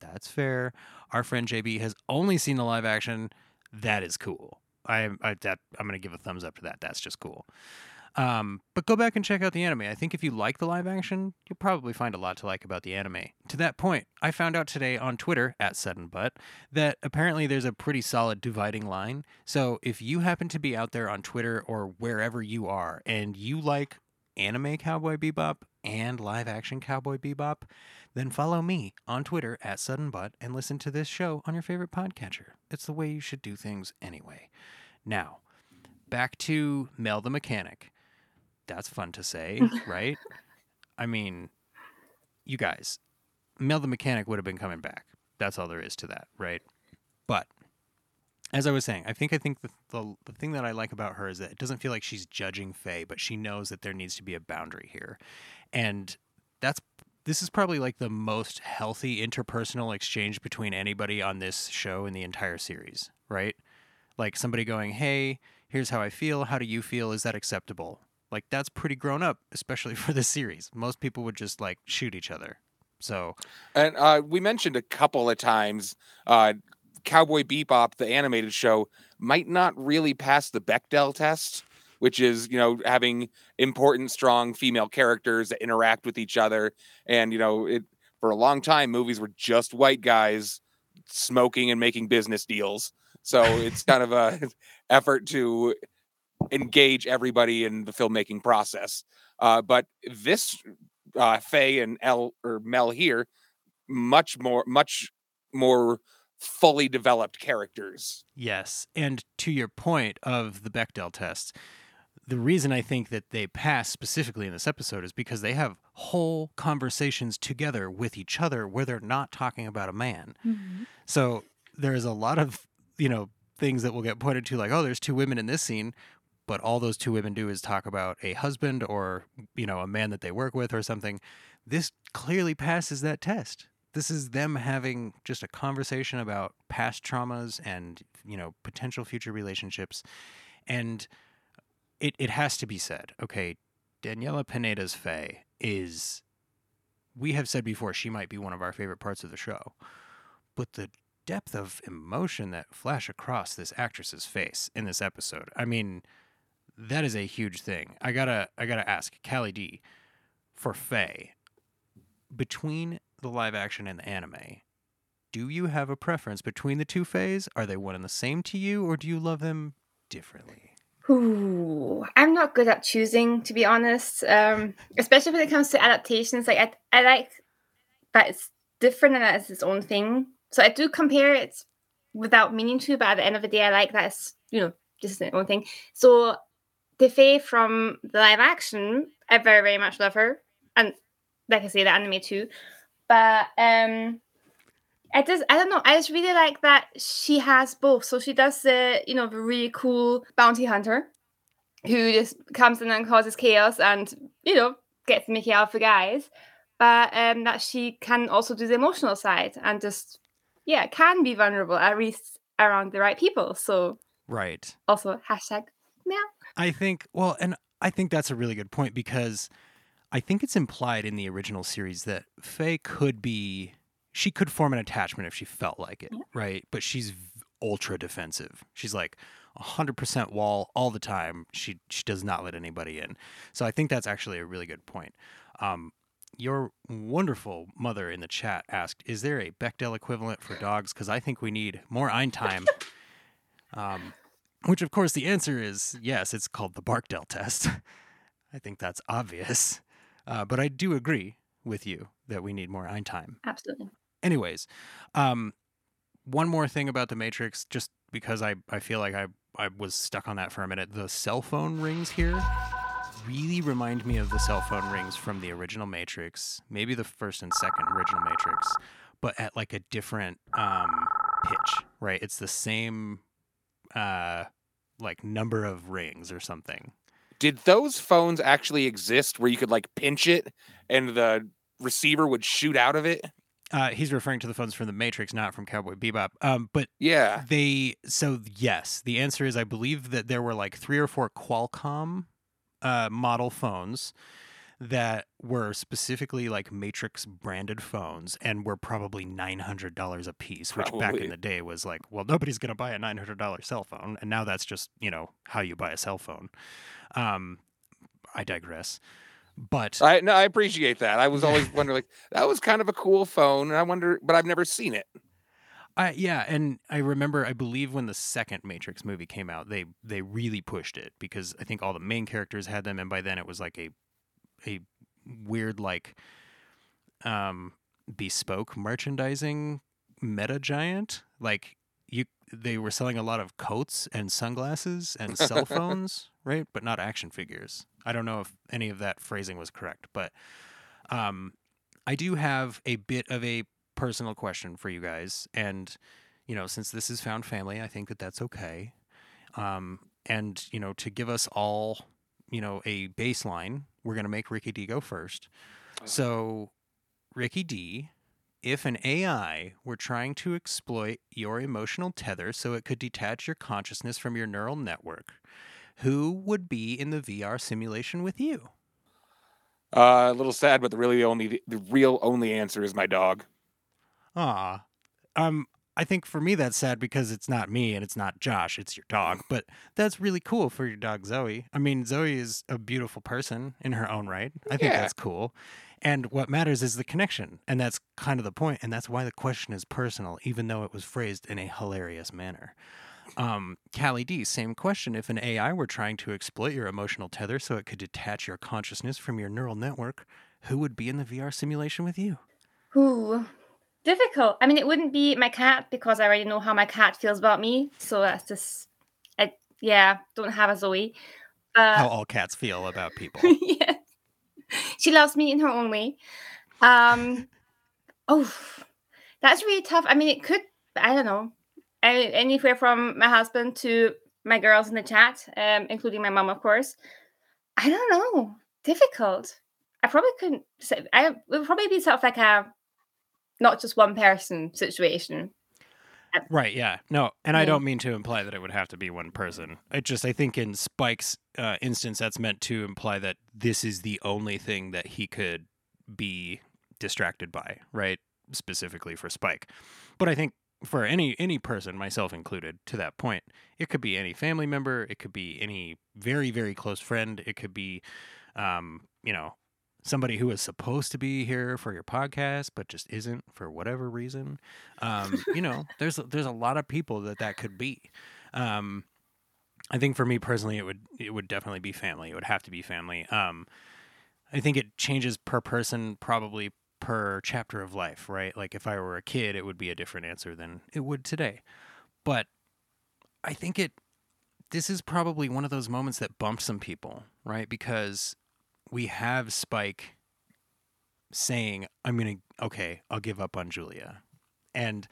that's fair. Our friend JB has only seen the live action. That is cool. I, I that I'm gonna give a thumbs up to that. That's just cool. Um, but go back and check out the anime. I think if you like the live action, you'll probably find a lot to like about the anime. To that point, I found out today on Twitter at Sudden Butt that apparently there's a pretty solid dividing line. So if you happen to be out there on Twitter or wherever you are and you like anime Cowboy Bebop and live action Cowboy Bebop, then follow me on Twitter at Sudden Butt and listen to this show on your favorite podcatcher. It's the way you should do things anyway. Now, back to Mel the Mechanic. That's fun to say, right? I mean, you guys, Mel the Mechanic would have been coming back. That's all there is to that, right? But as I was saying, I think I think the, the the thing that I like about her is that it doesn't feel like she's judging Faye, but she knows that there needs to be a boundary here, and that's this is probably like the most healthy interpersonal exchange between anybody on this show in the entire series, right? Like somebody going, "Hey, here's how I feel. How do you feel? Is that acceptable?" Like that's pretty grown up, especially for this series. Most people would just like shoot each other. So, And uh, we mentioned a couple of times uh, Cowboy Bebop, the animated show, might not really pass the Bechdel test, which is, you know, having important, strong female characters that interact with each other. And, you know, it, for a long time, movies were just white guys smoking and making business deals. So it's kind of a effort to engage everybody in the filmmaking process. Uh, but this uh, Faye and El or Mel here, much more, much more fully developed characters. yes. And to your point of the Bechdel test, the reason I think that they pass specifically in this episode is because they have whole conversations together with each other where they're not talking about a man. So there's a lot of, you know, things that will get pointed to like, oh, there's two women in this scene, but all those two women do is talk about a husband or, you know, a man that they work with or something. This clearly passes that test. This is them having just a conversation about past traumas and, you know, potential future relationships. And it, it has to be said, okay, Daniela Pineda's Faye is, we have said before, she might be one of our favorite parts of the show. But the depth of emotion that flash across this actress's face in this episode, I mean, that is a huge thing. I gotta, I gotta ask, Callie D, for Faye, between the live action and the anime, do you have a preference between the two Fays? Are they one and the same to you, or do you love them differently? Ooh, I'm not good at choosing, to be honest. Um, especially when it comes to adaptations. Like I, I like that it's different and that it's its own thing. So I do compare it without meaning to, but at the end of the day, I like that it's you know just its own thing. So Faye from the live action, I very very much love her, and like I say, the anime too. But um, I just I don't know. I just really like that she has both. So she does the you know the really cool bounty hunter who just comes in and causes chaos and you know gets Mickey out for guys. But um, that she can also do the emotional side and just yeah can be vulnerable at least around the right people. So Right. also hashtag meow. I think, well, and I think that's a really good point because I think it's implied in the original series that Faye could be, she could form an attachment if she felt like it, Yeah. right? But she's ultra defensive. She's like 100% wall all the time. She she does not let anybody in. So I think that's actually a really good point. Um, your wonderful mother in the chat asked, "Is there a Bechdel equivalent for dogs? Because I think we need more ein time." Um, which, of course, the answer is yes. It's called the Barkdale test. I think that's obvious, uh, but I do agree with you that we need more ein time. Absolutely. Anyways, um, one more thing about the Matrix, just because I, I feel like I, I was stuck on that for a minute. The cell phone rings here really remind me of the cell phone rings from the original Matrix, maybe the first and second original Matrix, but at like a different um, pitch, right? It's the same uh, like number of rings or something. Did those phones actually exist where you could like pinch it and the receiver would shoot out of it? Uh, he's referring to the phones from the Matrix, not from Cowboy Bebop. Um, but Yeah. They so yes, the answer is I believe that there were like three or four Qualcomm uh, model phones that were specifically like Matrix branded phones and were probably $900 a piece, which back in the day was like, well, nobody's going to buy a $900 cell phone. And now that's just, you know, how you buy a cell phone. Um, I digress. But I no, I appreciate that. I was always wondering, like, that was kind of a cool phone, and I wonder, but I've never seen it. I yeah, and I remember I believe when the second Matrix movie came out, they they really pushed it because I think all the main characters had them, and by then it was like a a weird like um bespoke merchandising meta giant. Like you they were selling a lot of coats and sunglasses and cell phones, right? But not action figures. I don't know if any of that phrasing was correct, but um I do have a bit of a personal question for you guys and you know since this is found family i think that that's okay um and you know to give us all you know a baseline we're going to make ricky d go first. So ricky d if an ai were trying to exploit your emotional tether so it could detach your consciousness from your neural network who would be in the vr simulation with you? Uh, a little sad, but the really only the real only answer is my dog. Ah, um, I think for me that's sad because it's not me and it's not Josh, it's your dog. But that's really cool for your dog Zoe. I mean, Zoe is a beautiful person in her own right. I think Yeah. that's cool. And what matters is the connection, and that's kind of the point, and that's why the question is personal, even though it was phrased in a hilarious manner. Um, Callie D, same question. If an AI were trying to exploit your emotional tether so it could detach your consciousness from your neural network, who would be in the VR simulation with you? Ooh, difficult. I mean, it wouldn't be my cat because I already know how my cat feels about me. So that's just, I, yeah, don't have a Zoe. Uh, How all cats feel about people. yeah. She loves me in her own way. Um, oh, that's really tough. I mean, it could, I don't know, a- anywhere from my husband to my girls in the chat, um, including my mom, of course. I don't know. Difficult. I probably couldn't say, I it would probably be sort of like a not just one person situation. Right, yeah. No, and I don't mean to imply that it would have to be one person. It just I think in Spike's uh, instance that's meant to imply that this is the only thing that he could be distracted by, right? Specifically for Spike. But I think for any any person, myself included, to that point, it could be any family member, it could be any very very close friend, it could be um, you know, somebody who is supposed to be here for your podcast but just isn't for whatever reason um, you know there's there's a lot of people that that could be. Um, i think for me personally it would it would definitely be family. It would have to be family. Um, i think it changes per person probably per chapter of life right? Like if i were a kid it would be a different answer than it would today. But i think it this is probably one of those moments that bumped some people right? Because we have spike saying i'm gonna okay i'll give up on julia and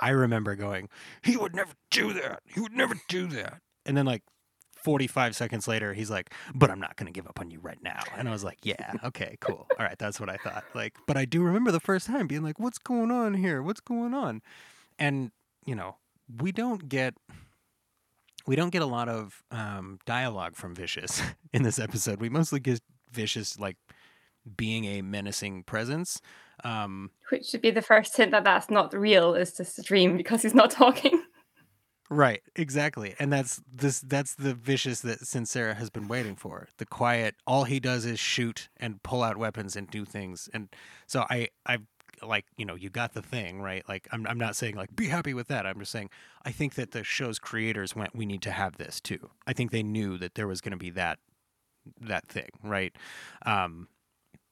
I remember going, he would never do that. He would never do that. And then, like, 45 seconds later, he's like, but I'm not going to give up on you right now. And I was like, yeah, okay, cool. All right, that's what I thought. Like, but I do remember the first time being like, what's going on here? What's going on? And, you know, we don't get. We don't get a lot of um, dialogue from Vicious in this episode. We mostly get Vicious like being a menacing presence. Um, Which should be the first hint that that's not real, is just a dream because he's not talking. Right, exactly. And that's this that's the vicious that Sincera has been waiting for. The quiet, all he does is shoot and pull out weapons and do things. And so I I like, you know, you got the thing, right? Like I'm I'm not saying like be happy with that. I'm just saying I think that the show's creators went we need to have this too. I think they knew that there was going to be that that thing, right? Um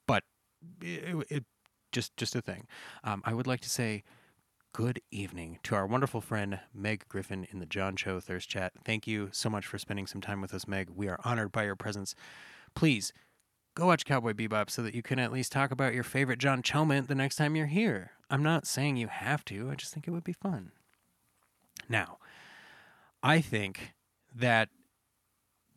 but it, it just just a thing. Um I would like to say good evening to our wonderful friend Meg Griffin in the John Cho Thirst Chat. Thank you so much for spending some time with us, Meg. We are honored by your presence. Please go watch Cowboy Bebop so that you can at least talk about your favorite John Cho moment the next time you're here. I'm not saying you have to, I just think it would be fun. Now, I think that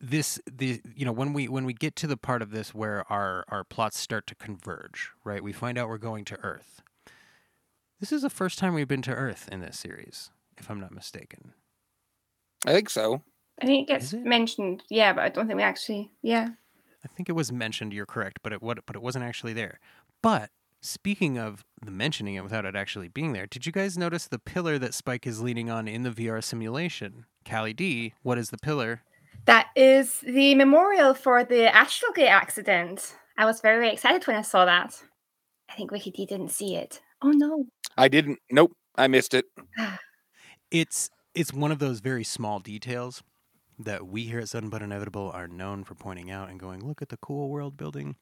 this the you know when we when we get to the part of this where our our plots start to converge right we find out we're going to earth this is the first time we've been to Earth in this series, if I'm not mistaken. I think so. I think it gets it? mentioned, yeah, but I don't think we actually, yeah. I think it was mentioned. You're correct, but it what but it wasn't actually there. But speaking of the mentioning it without it actually being there, did you guys notice the pillar that Spike is leaning on in the VR simulation? Callie D, what is the pillar? That is the memorial for the Astrogate accident. I was very excited when I saw that. I think Ricky D didn't see it. Oh no. I didn't. Nope. I missed it. Ah. It's it's one of those very small details that we here at Sudden But Inevitable are known for pointing out and going, look at the cool world building.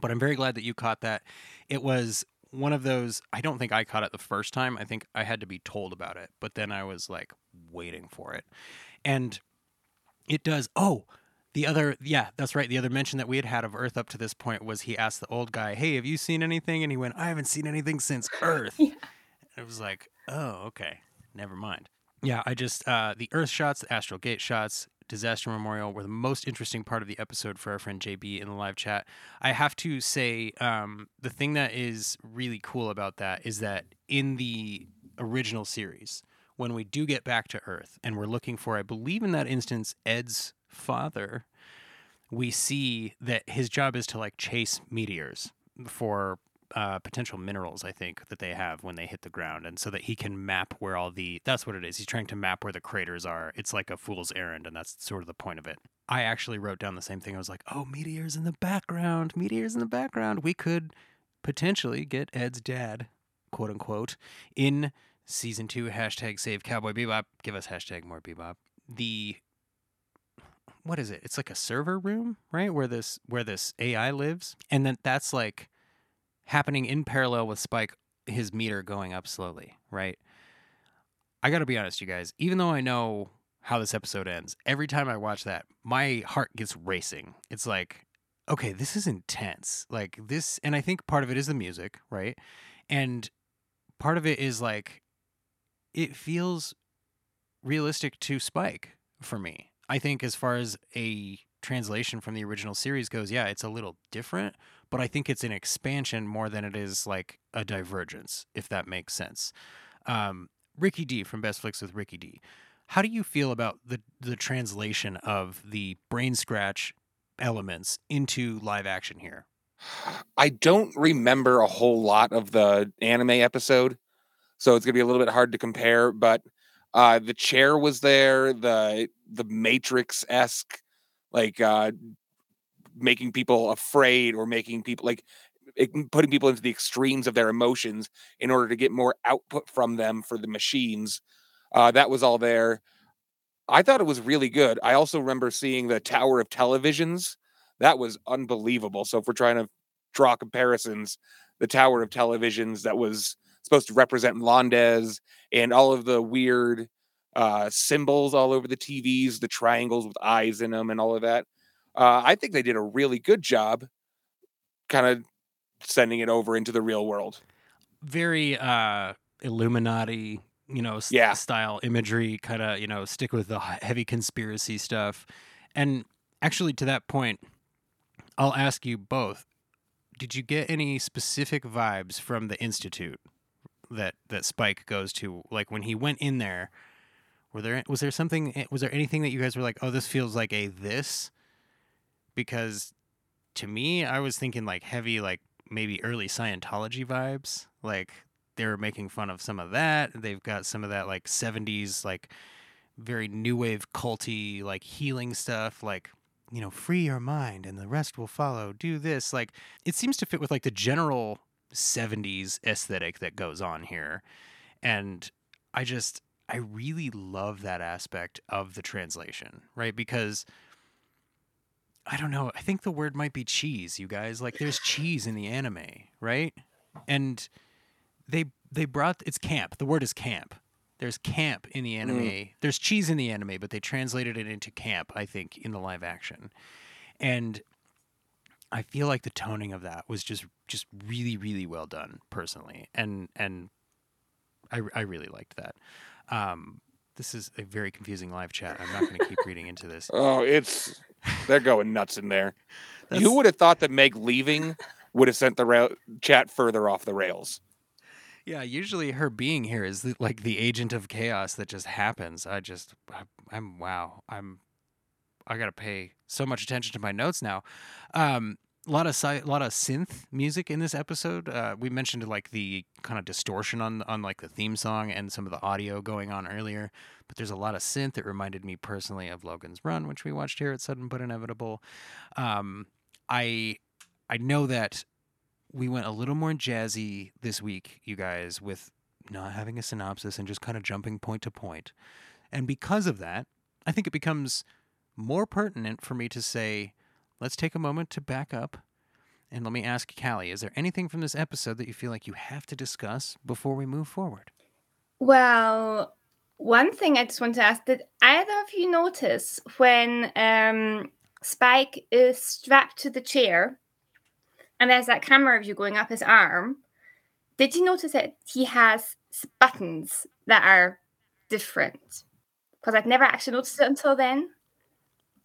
But I'm very glad that you caught that. It was one of those I don't think I caught it the first time. I think I had to be told about it, but then I was like waiting for it. And it does oh, the other yeah, that's right. The other mention that we had had of Earth up to this point was he asked the old guy, "Hey, have you seen anything?" and he went, "I haven't seen anything since Earth." Yeah. It was like, "Oh, okay. Never mind." Yeah, I just uh the Earth shots, the Astral Gate shots, Disaster Memorial were the most interesting part of the episode for our friend JB in the live chat. I have to say, um, the thing that is really cool about that is that in the original series, when we do get back to Earth and we're looking for, I believe in that instance, Ed's father, we see that his job is to like chase meteors for uh, potential minerals, I think, that they have when they hit the ground, and so that he can map where all the that's what it is. He's trying to map where the craters are. It's like a fool's errand, and that's sort of the point of it. I actually wrote down the same thing. I was like, oh, meteors in the background, meteors in the background. We could potentially get Ed's dad, quote unquote, in season two. Hashtag save Cowboy Bebop. Give us hashtag more Bebop. The what is it? It's like a server room, right? Where this where this AI lives, and then that's like happening in parallel with Spike, his meter going up slowly, right? I got to be honest, you guys. Even though I know how this episode ends, every time I watch that, my heart gets racing. It's like, okay, this is intense. Like this, and I think part of it is the music, right? And part of it is like, it feels realistic to Spike for me. I think as far as a translation from the original series goes, yeah, it's a little different, but I think it's an expansion more than it is like a divergence, if that makes sense. Um, Ricky D from Best Flicks with Ricky D. How do you feel about the the translation of the brain scratch elements into live action here? I don't remember a whole lot of the anime episode, so it's gonna be a little bit hard to compare. But uh, the chair was there, the the Matrix esque, like uh, making people afraid or making people like it, putting people into the extremes of their emotions in order to get more output from them for the machines. Uh, that was all there. I thought it was really good. I also remember seeing the Tower of Televisions. That was unbelievable. So if we're trying to draw comparisons, the Tower of Televisions that was supposed to represent Londes and all of the weird uh, symbols all over the TVs, the triangles with eyes in them, and all of that. Uh, I think they did a really good job, kind of sending it over into the real world. Very uh, Illuminati, you know, s- Yeah. style imagery. Kind of, you know, stick with the heavy conspiracy stuff. And actually, to that point, I'll ask you both: Did you get any specific vibes from the institute that that Spike goes to? Like when he went in there, were there was there something? eh, Was there anything that you guys were like, "Oh, this feels like a this"? Because to me, I was thinking like heavy, like maybe early Scientology vibes. Like they were making fun of some of that. They've got some of that like 70s, like very new wave culty, like healing stuff, like, you know, free your mind and the rest will follow. Do this. Like it seems to fit with like the general 70s aesthetic that goes on here. And I just, I really love that aspect of the translation, right? Because I don't know. I think the word might be cheese, you guys. Like there's cheese in the anime, right? And they they brought it's camp. The word is camp. There's camp in the anime. Mm. There's cheese in the anime, but they translated it into camp, I think, in the live action. And I feel like the toning of that was just just really really well done personally. And and I I really liked that. Um this is a very confusing live chat. I'm not going to keep reading into this. Oh, it's they're going nuts in there. You would have thought that Meg leaving would have sent the rail- chat further off the rails. Yeah, usually her being here is the, like the agent of chaos that just happens. I just, I'm wow, I'm I gotta pay so much attention to my notes now. Um, a lot of si- a lot of synth music in this episode. Uh, we mentioned like the kind of distortion on on like the theme song and some of the audio going on earlier, but there's a lot of synth that reminded me personally of Logan's Run, which we watched here at Sudden but Inevitable. Um, I I know that we went a little more jazzy this week, you guys, with not having a synopsis and just kind of jumping point to point. And because of that, I think it becomes more pertinent for me to say, let's take a moment to back up and let me ask Callie, is there anything from this episode that you feel like you have to discuss before we move forward? Well, one thing I just want to ask did either of you notice when um, Spike is strapped to the chair and there's that camera view going up his arm? Did you notice that he has buttons that are different? Because I'd never actually noticed it until then.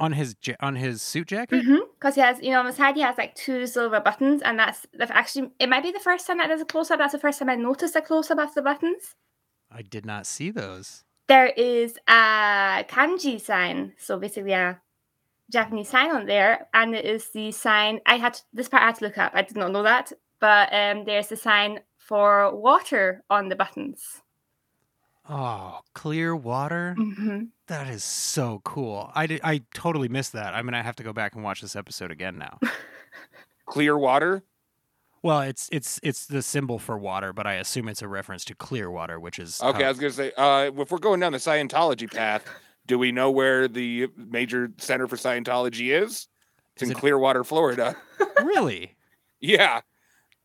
On his ja- on his suit jacket? Because he has, you know, on the side he has like two silver buttons, and that's actually it might be the first time that there's a close up. That's the first time I noticed a close up of the buttons. I did not see those. there is a kanji sign, so basically a Japanese sign on there, and it is the sign. I had to, this part I had to look up. I did not know that, but um, there's a sign for water on the buttons. Oh, clear water? Mm-hmm. That is so cool. I, did, I totally missed that. I'm going to have to go back and watch this episode again now. Clear water. well, it's it's it's the symbol for water, but I assume it's a reference to clear water, which is Okay, I was gonna say, uh, if we're going down the Scientology path, do we know where the major center for Scientology is? It's Is in it- Clearwater, Florida. really Yeah.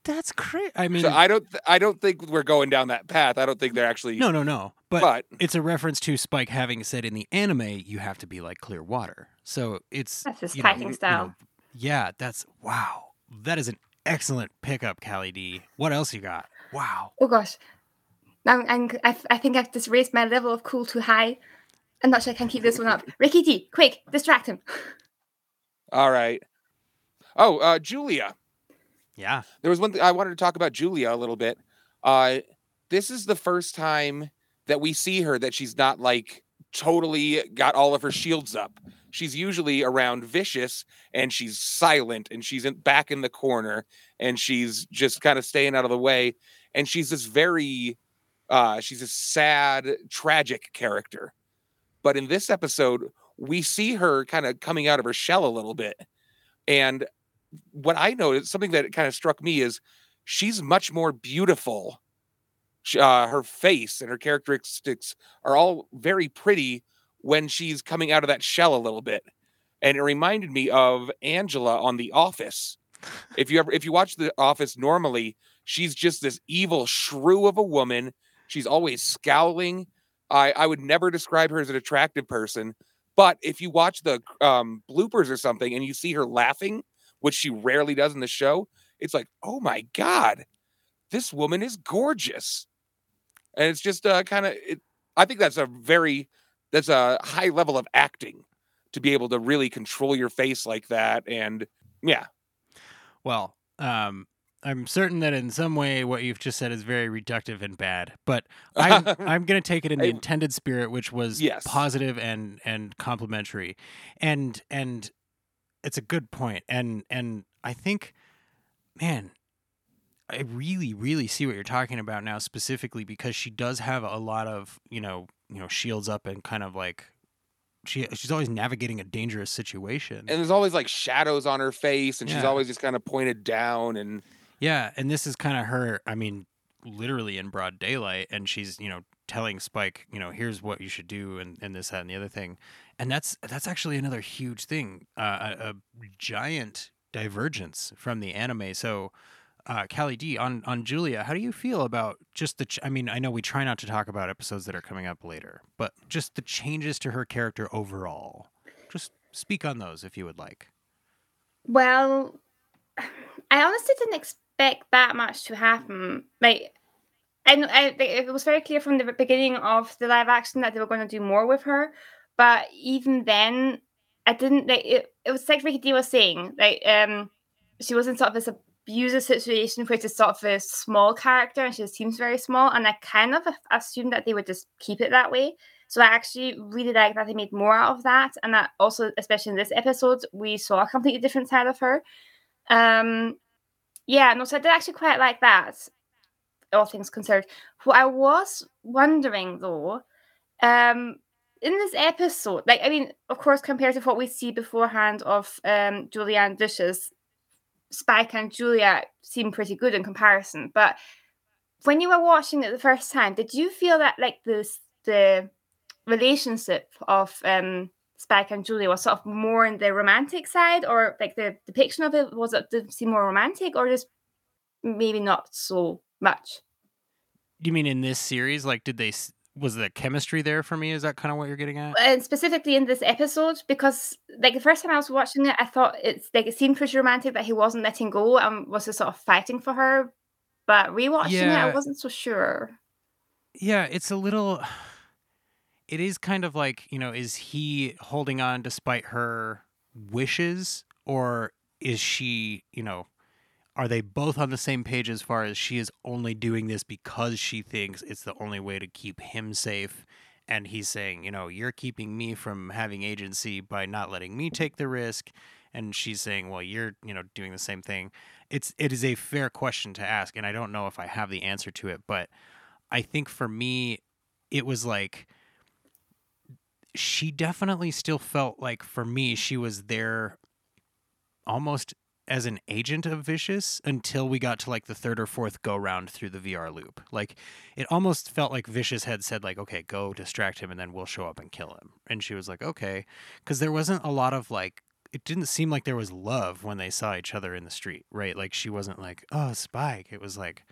That's great. I mean, So I don't, th- I don't think we're going down that path. I don't think they're actually. no, no, no. But, but it's a reference to Spike having said in the anime, you have to be like clear water. So it's That's his you typing you- you style. know, yeah, that's wow. That is an excellent pickup, Callie D. What else you got? Wow. Oh gosh, now I'm, I, I think I've just raised my level of cool too high. I'm not sure I can keep this one up. Ricky D, quick, distract him. all right. Oh, uh, Julia. Yeah. There was one thing I wanted to talk about Julia a little bit. Uh, this is the first time that we see her that she's not like totally got all of her shields up. She's usually around vicious and she's silent and she's in, back in the corner and she's just kind of staying out of the way. And she's this very, uh, she's a sad, tragic character. But in this episode, we see her kind of coming out of her shell a little bit. And what I noticed, something that kind of struck me is she's much more beautiful. Uh, her face and her characteristics are all very pretty when she's coming out of that shell a little bit. And it reminded me of Angela on The Office. If you ever if you watch The Office normally, she's just this evil shrew of a woman. She's always scowling. I, I would never describe her as an attractive person. But if you watch the um, bloopers or something and you see her laughing, which she rarely does in the show, it's like, oh my God, this woman is gorgeous. And it's just uh, kind of, I think that's a very, that's a high level of acting to be able to really control your face like that. And yeah, Well, um, I'm certain that in some way what you've just said is very reductive and bad, but I'm I'm gonna take it in the intended spirit, which was Yes. positive and and complimentary, and and it's a good point, and and I think, man, I really really see what you're talking about now specifically because she does have a lot of you know you know shields up and kind of like she she's always navigating a dangerous situation. and there's always like shadows on her face, and she's always just kind of pointed down. And Yeah, and this is kind of her. I mean, literally in broad daylight, and she's you know telling Spike, you know, here's what you should do, and, and this, that, and the other thing, and that's that's actually another huge thing, uh, a, a giant divergence from the anime. So, uh, Callie D on on Julia, how do you feel about just the? Ch- I mean, I know we try not to talk about episodes that are coming up later, but just the changes to her character overall. Just speak on those if you would like. Well, I honestly didn't expect that much to happen. Like, kn- I it was very clear from the beginning of the live action that they were going to do more with her, but even then, I didn't like it. It was like Ricky D was saying, like, um, she was in sort of this abuser situation, which is sort of a small character, and she seems very small. And I kind of assumed that they would just keep it that way. So I actually really like that they made more out of that, and that also, especially in this episode, we saw a completely different side of her. Um, yeah, no, so I did actually quite like that. All things considered, what I was wondering though, um, in this episode, like I mean, of course, compared to what we see beforehand of um Julia and Vicious, Spike and Julia seem pretty good in comparison. But when you were watching it the first time, did you feel that like this the relationship of um Spike and Julia was sort of more in the romantic side, or like the depiction of it was it did seem more romantic, or just maybe not so much? You mean in this series? Like, did they was the chemistry there for me? Is that kind of what you're getting at? and specifically in this episode because like the first time I was watching it, I thought it's like it seemed pretty romantic that he wasn't letting go and was just sort of fighting for her. But rewatching it, I wasn't so sure. Yeah, it's a little. It is kind of like you know, is he holding on despite her wishes, or is she, you know, are they both on the same page as far as she is only doing this because she thinks it's the only way to keep him safe? And he's saying, you know, you're keeping me from having agency by not letting me take the risk. And she's saying, well, you're, you know, doing the same thing. It's it is a fair question to ask, and I don't know if I have the answer to it, but I think for me, it was like she definitely still felt like for me she was there almost as an agent of vicious until we got to like the third or fourth go round through the VR loop. Like it almost felt like vicious had said like okay, go distract him and then we'll show up and kill him. And she was like okay cuz there wasn't a lot of like it didn't seem like there was love when they saw each other in the street, right? Like she wasn't like, "Oh, Spike." It was like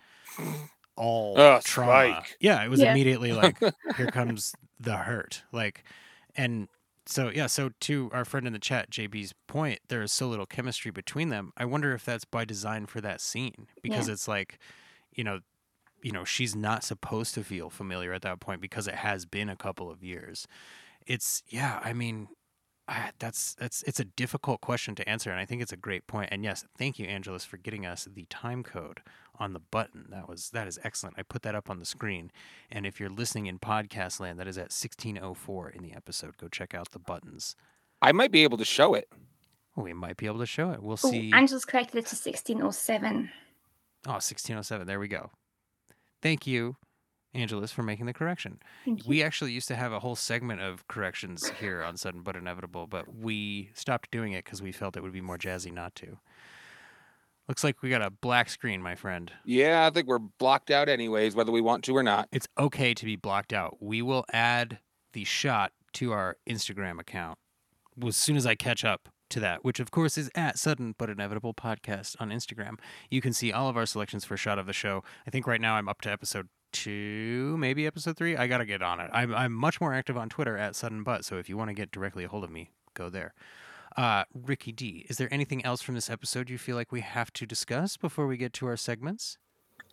all Oh, trauma. Spike. Yeah, it was Yeah. immediately like here comes the hurt. Like and so yeah, so to our friend in the chat, JB's point, there is so little chemistry between them. I wonder if that's by design for that scene because it's like, you know, you know, she's not supposed to feel familiar at that point because it has been a couple of years. It's yeah, I mean, I, that's that's it's a difficult question to answer, and I think it's a great point. And yes, thank you, Angelus, for getting us the time code on the button. That was that is excellent. I put that up on the screen, and if you're listening in podcast land, that is at 1604 in the episode. Go check out the buttons. I might be able to show it. We might be able to show it. We'll Oh, see. Angelus corrected it to 1607. Oh, 1607. There we go. Thank you, Angelus, for making the correction. We actually used to have a whole segment of corrections here on Sudden But Inevitable, but we stopped doing it because we felt it would be more jazzy not to. Looks like we got a black screen, my friend. Yeah, I think we're blocked out anyways, whether we want to or not. It's okay to be blocked out. We will add the shot to our Instagram account as soon as I catch up to that, which of course is at Sudden But Inevitable Podcast on Instagram. You can see all of our selections for shot of the show. I think right now I'm up to episode two, maybe episode three. I gotta get on it. I'm I'm much more active on Twitter at Sudden butt. so if you want to get directly a hold of me, go there. Uh, Ricky D, is there anything else from this episode you feel like we have to discuss before we get to our segments?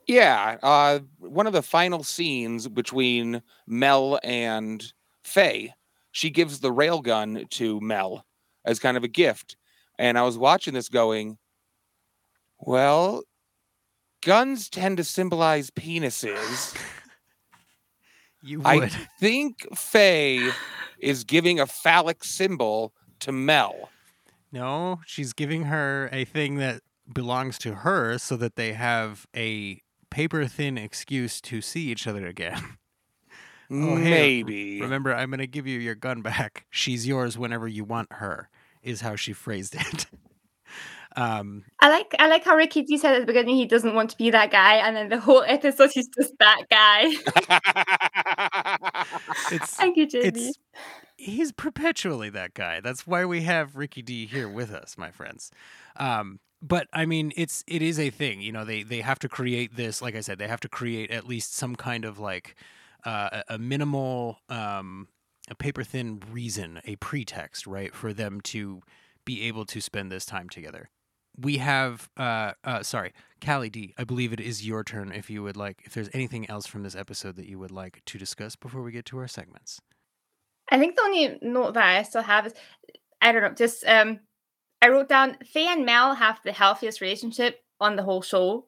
Yeah, uh, one of the final scenes between Mel and Faye, she gives the railgun to Mel as kind of a gift. And I was watching this going, well, guns tend to symbolize penises. You I think Faye is giving a phallic symbol to Mel. No, she's giving her a thing that belongs to her so that they have a paper thin excuse to see each other again. Oh, hey, Maybe. Remember, I'm going to give you your gun back. She's yours whenever you want her, is how she phrased it. um, I like I like how Ricky D said at the beginning he doesn't want to be that guy, and then the whole episode he's just that guy. it's Thank you, it's he's perpetually that guy. That's why we have Ricky D here with us, my friends. Um, but I mean, it's it is a thing. You know, they they have to create this. Like I said, they have to create at least some kind of like uh, a a minimal, um, a paper thin reason, a pretext, right, for them to be able to spend this time together. We have, uh, uh, sorry, Callie D. I believe it is your turn. If you would like, if there's anything else from this episode that you would like to discuss before we get to our segments. I think the only note that I still have is I don't know, just um I wrote down Faye and Mel have the healthiest relationship on the whole show.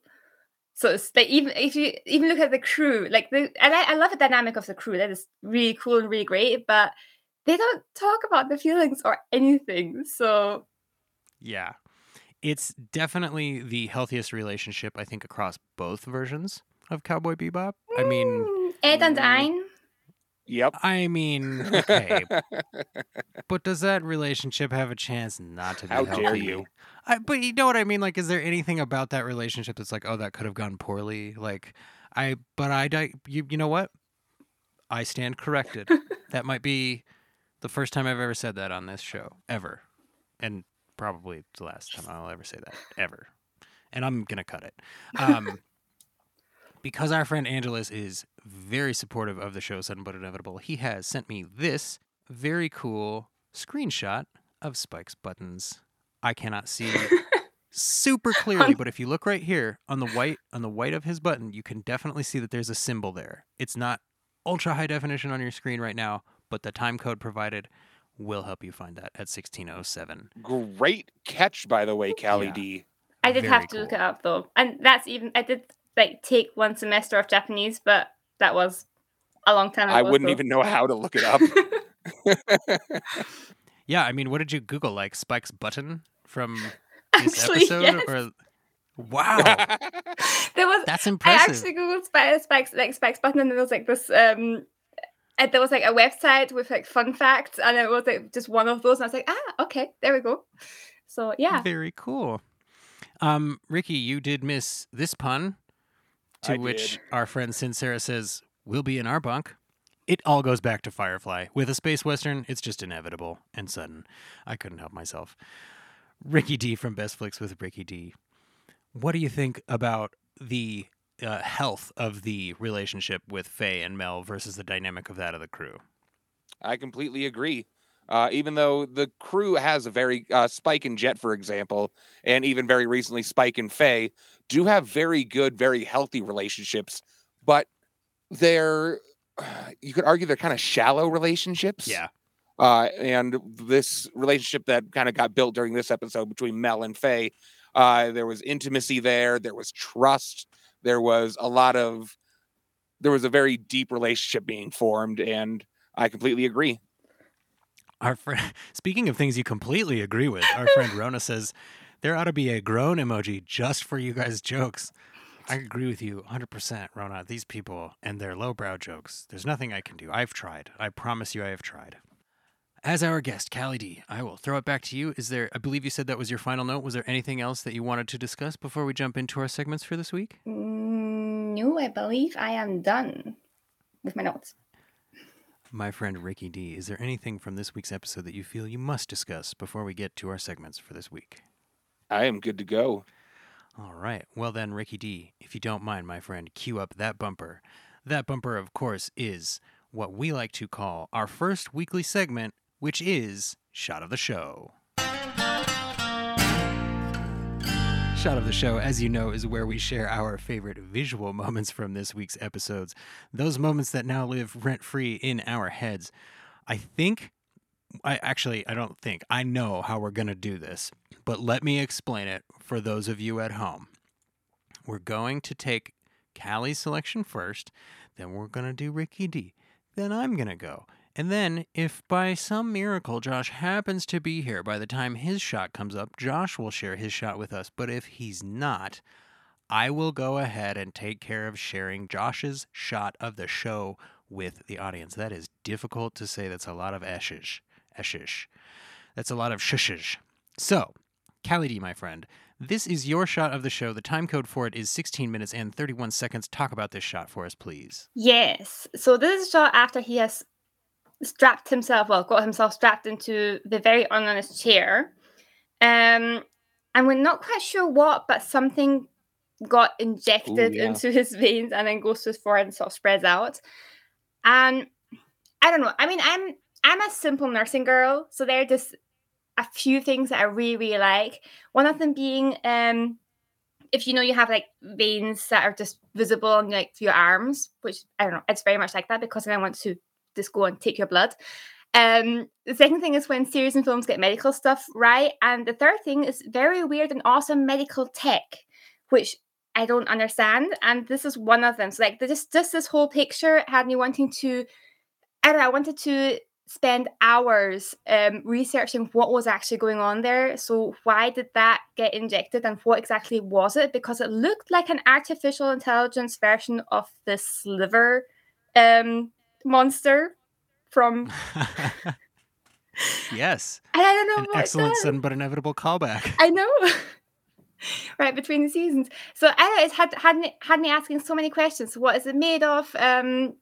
So it's like even if you even look at the crew, like the and I, I love the dynamic of the crew. That is really cool and really great. But they don't talk about the feelings or anything. So Yeah. It's definitely the healthiest relationship, I think, across both versions of Cowboy Bebop. I mean, mm, Ed and mm, Ein. Yep. I mean, okay, but does that relationship have a chance not to be How healthy? dare you. I, but you know what I mean? Like, is there anything about that relationship that's like, oh, that could have gone poorly? Like, I, but I, di- you, you know what? I stand corrected. that might be the first time I've ever said that on this show, ever, and probably the last time I'll ever say that, ever. And I'm gonna cut it. Um, because our friend Angelus is very supportive of the show Sudden But Inevitable, he has sent me this very cool screenshot of Spike's buttons. I cannot see super clearly, but if you look right here on the white on the white of his button, you can definitely see that there's a symbol there. It's not ultra high definition on your screen right now, but the time code provided will help you find that at 1607. Great catch, by the way, Callie Yeah. D. I did Very have to look it up though, and that's even I did like take one semester of Japanese, but that was a long time ago. I wouldn't so- even know how to look it up. Yeah, I mean, what did you Google? Like Spike's button from this Actually, episode? yes. Or wow, there was that's impressive. I actually googled Spikes, Spikes, like Spikes button, and there was like this. um and there was like a website with like fun facts, and it was like just one of those, and I was like, ah, okay, there we go. So yeah, Very cool. Um, Ricky, you did miss this pun, to I which did. our friend Sincera says, "We'll be in our bunk." It all goes back to Firefly. With a space western, it's just inevitable and sudden. I couldn't help myself. Ricky D from Best Flicks with Ricky D. What do you think about the uh, health of the relationship with Faye and Mel versus the dynamic of that of the crew? I completely agree. Uh, even though the crew has a very uh, Spike and Jet, for example, and even very recently Spike and Faye do have very good, very healthy relationships, but they're you could argue they're kind of shallow relationships. Yeah. Uh, and this relationship that kind of got built during this episode between Mel and Faye, uh, there was intimacy there, there was trust, there was a lot of, there was a very deep relationship being formed, and I completely agree. Our friend, speaking of things you completely agree with, our friend Rona says there ought to be a groan emoji just for you guys' jokes. I agree with you 100%, Rona. These people and their lowbrow jokes, there's nothing I can do. I've tried. I promise you I have tried. As our guest, Callie D, I will throw it back to you. Is there, I believe you said that was your final note. Was there anything else that you wanted to discuss before we jump into our segments for this week? Mm, no, I believe I am done with my notes. My friend Ricky D, is there anything from this week's episode that you feel you must discuss before we get to our segments for this week? I am good to go. All right. Well, then, Ricky D, if you don't mind, my friend, cue up that bumper. That bumper, of course, is what we like to call our first weekly segment, which is Shot of the Show. Shot of the Show, as you know, is where we share our favorite visual moments from this week's episodes. Those moments that now live rent free in our heads. I think, I actually, I don't think, I know how we're going to do this, but let me explain it for those of you at home. We're going to take Callie's selection first, then we're going to do Ricky D, then I'm going to go. And then, if by some miracle Josh happens to be here by the time his shot comes up, Josh will share his shot with us. But if he's not, I will go ahead and take care of sharing Josh's shot of the show with the audience. That is difficult to say. That's a lot of eshish. Eshish. That's a lot of shushish. So, Callie D, my friend, this is your shot of the show. The time code for it is 16 minutes and 31 seconds. Talk about this shot for us, please. Yes. So this is shot after he has strapped himself, well, got himself strapped into the very honest chair. Um, and we're not quite sure what, but something got injected yeah. into his veins and then goes to his forehead and sort of spreads out. And I don't know. I mean, I'm I'm a simple nursing girl, so there are just a few things that I really, really like. One of them being um if you know you have like veins that are just visible on like your arms, which I don't know, it's very much like that because then I want to just go and take your blood. Um, the second thing is when series and films get medical stuff right, and the third thing is very weird and awesome medical tech, which I don't understand. And this is one of them. So like just just this whole picture had me wanting to I don't know, I wanted to spend hours um, researching what was actually going on there. So why did that get injected and what exactly was it? Because it looked like an artificial intelligence version of the sliver um, monster from yes. And I don't know An excellent sudden but inevitable callback. I know. right between the seasons. So I know, it's had had me had me asking so many questions. What is it made of? Um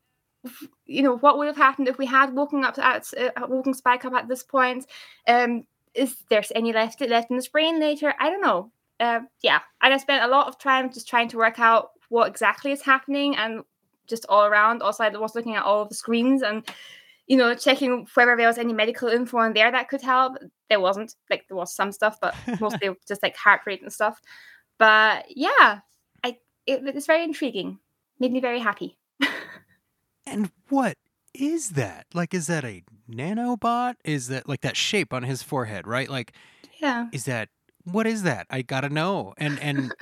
you know, what would have happened if we had woken up at uh, woken Spike up at this point? Um, is there any left left in his brain later? I don't know. Uh, yeah, and I spent a lot of time just trying to work out what exactly is happening and just all around. Also, I was looking at all of the screens and you know checking whether there was any medical info on there that could help. There wasn't. Like there was some stuff, but mostly just like heart rate and stuff. But yeah, I it, it's very intriguing. Made me very happy. And what is that? Like, is that a nanobot? Is that like that shape on his forehead, right? Like, Yeah. is that what is that? I gotta know. And and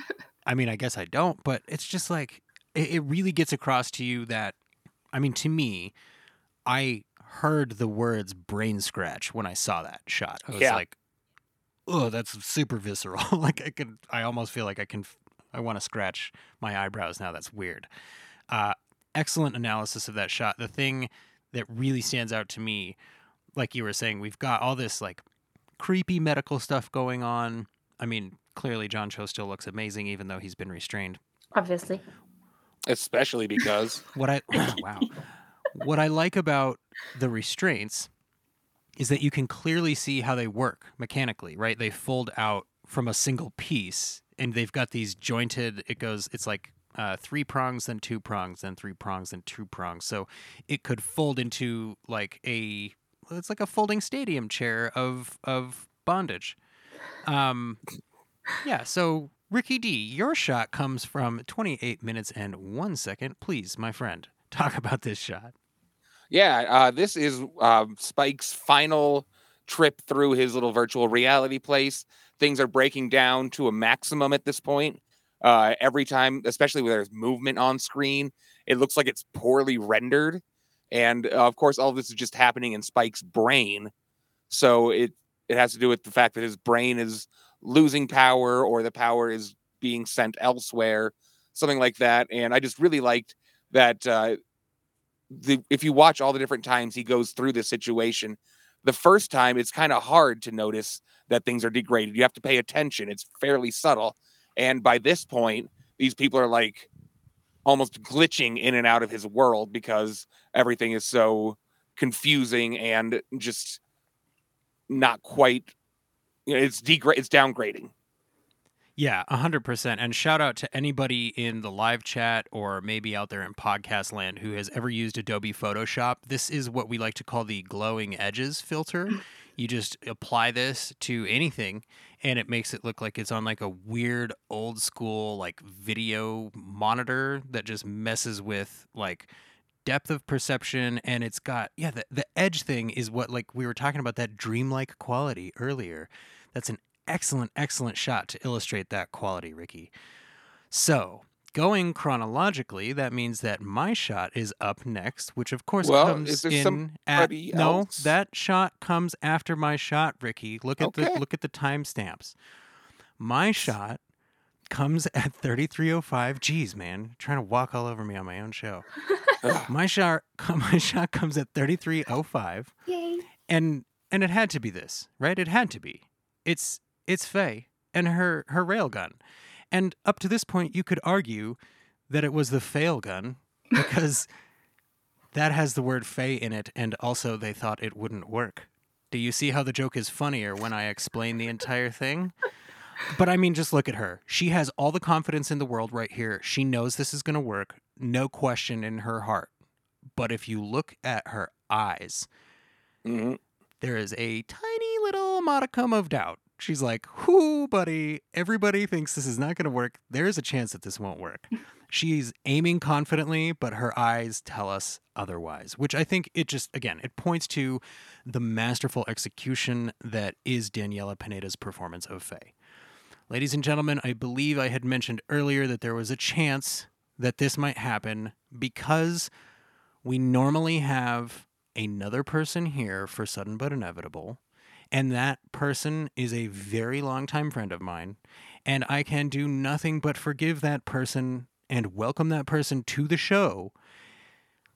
I mean, I guess I don't, but it's just like it, it really gets across to you that I mean, to me, I heard the words brain scratch when I saw that shot. I was Yeah. like, oh, that's super visceral. like I could I almost feel like I can I want to scratch my eyebrows now. That's weird. Uh excellent analysis of that shot. The thing that really stands out to me, like you were saying, we've got all this like creepy medical stuff going on. I mean, clearly John Cho still looks amazing even though he's been restrained. Obviously. Especially because What I wow. What I like about the restraints is that you can clearly see how they work mechanically, right? They fold out from a single piece and they've got these jointed it goes it's like uh, three prongs then two prongs then three prongs then two prongs so it could fold into like a it's like a folding stadium chair of of bondage um yeah so ricky d your shot comes from 28 minutes and one second please my friend talk about this shot Yeah, uh, this is um, Spike's final trip through his little virtual reality place. Things are breaking down to a maximum at this point. Uh, every time, especially when there's movement on screen, it looks like it's poorly rendered. And uh, of course, all of this is just happening in Spike's brain. So it it has to do with the fact that his brain is losing power or the power is being sent elsewhere, something like that. And I just really liked that uh, the if you watch all the different times he goes through this situation, the first time it's kind of hard to notice that things are degraded. You have to pay attention. It's fairly subtle. And by this point, these people are like almost glitching in and out of his world because everything is so confusing and just not quite you know, it's degrade it's downgrading. Yeah, 100%. And shout out to anybody in the live chat or maybe out there in podcast land who has ever used Adobe Photoshop. This is what we like to call the glowing edges filter. You just apply this to anything and it makes it look like it's on like a weird old school like video monitor that just messes with like depth of perception and it's got yeah the, the edge thing is what like we were talking about that dreamlike quality earlier that's an excellent, excellent shot to illustrate that quality, Ricky. So, going chronologically, that means that my shot is up next, which of course Well, comes is there in at somebody no. That shot comes after my shot, Ricky. Look at Okay. the look at the timestamps. My shot comes at 3305. Geez, man, trying to walk all over me on my own show. My shot, my shot comes at 3305 Yay. and and it had to be this, right? It had to be. It's it's Faye and her her railgun, and up to this point, you could argue that it was the fail gun because that has the word Faye in it, and also they thought it wouldn't work. Do you see how the joke is funnier when I explain the entire thing? But I mean, just look at her. She has all the confidence in the world right here. She knows this is going to work, no question in her heart. But if you look at her eyes, Mhm. there is a tiny little modicum of doubt. She's like, "Whoo, buddy! Everybody thinks this is not going to work. There is a chance that this won't work." She's aiming confidently, but her eyes tell us otherwise. Which I think it just again it points to the masterful execution that is Daniella Pineda's performance of Faye. Ladies and gentlemen, I believe I had mentioned earlier that there was a chance that this might happen because we normally have another person here for Sudden But Inevitable, and that person is a very long-time friend of mine, and I can do nothing but forgive that person and welcome that person to the show.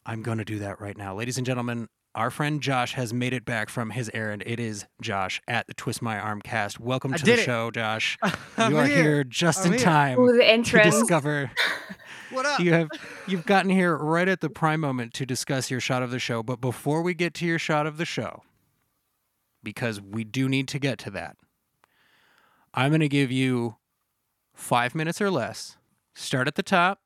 I'm going to do that right now. Ladies and gentlemen, our friend Josh has made it back from his errand. It is Josh at the Twist My Arm cast. Welcome I to the it. show, Josh. I'm you are here. here, just I'm in here. time Ooh, the to discover What up? you have you've gotten here right at the prime moment to discuss your shot of the show. But before we get to your shot of the show, because we do need to get to that, I'm going to give you five minutes or less. Start at the top.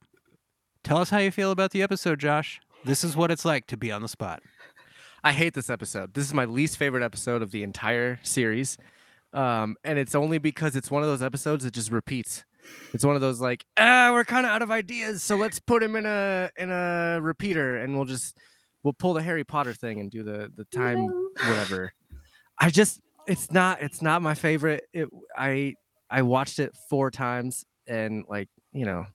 Tell us how you feel about the episode, Josh. This is what it's like to be on the spot. I hate this episode. This is my least favorite episode of the entire series. Um, and it's only because it's one of those episodes that just repeats. It's one of those like, ah, we're kind of out of ideas, so let's put him in a in a repeater, and we'll just we'll pull the Harry Potter thing and do the the time No. whatever. I just it's not it's not my favorite. It I I watched it four times and like you know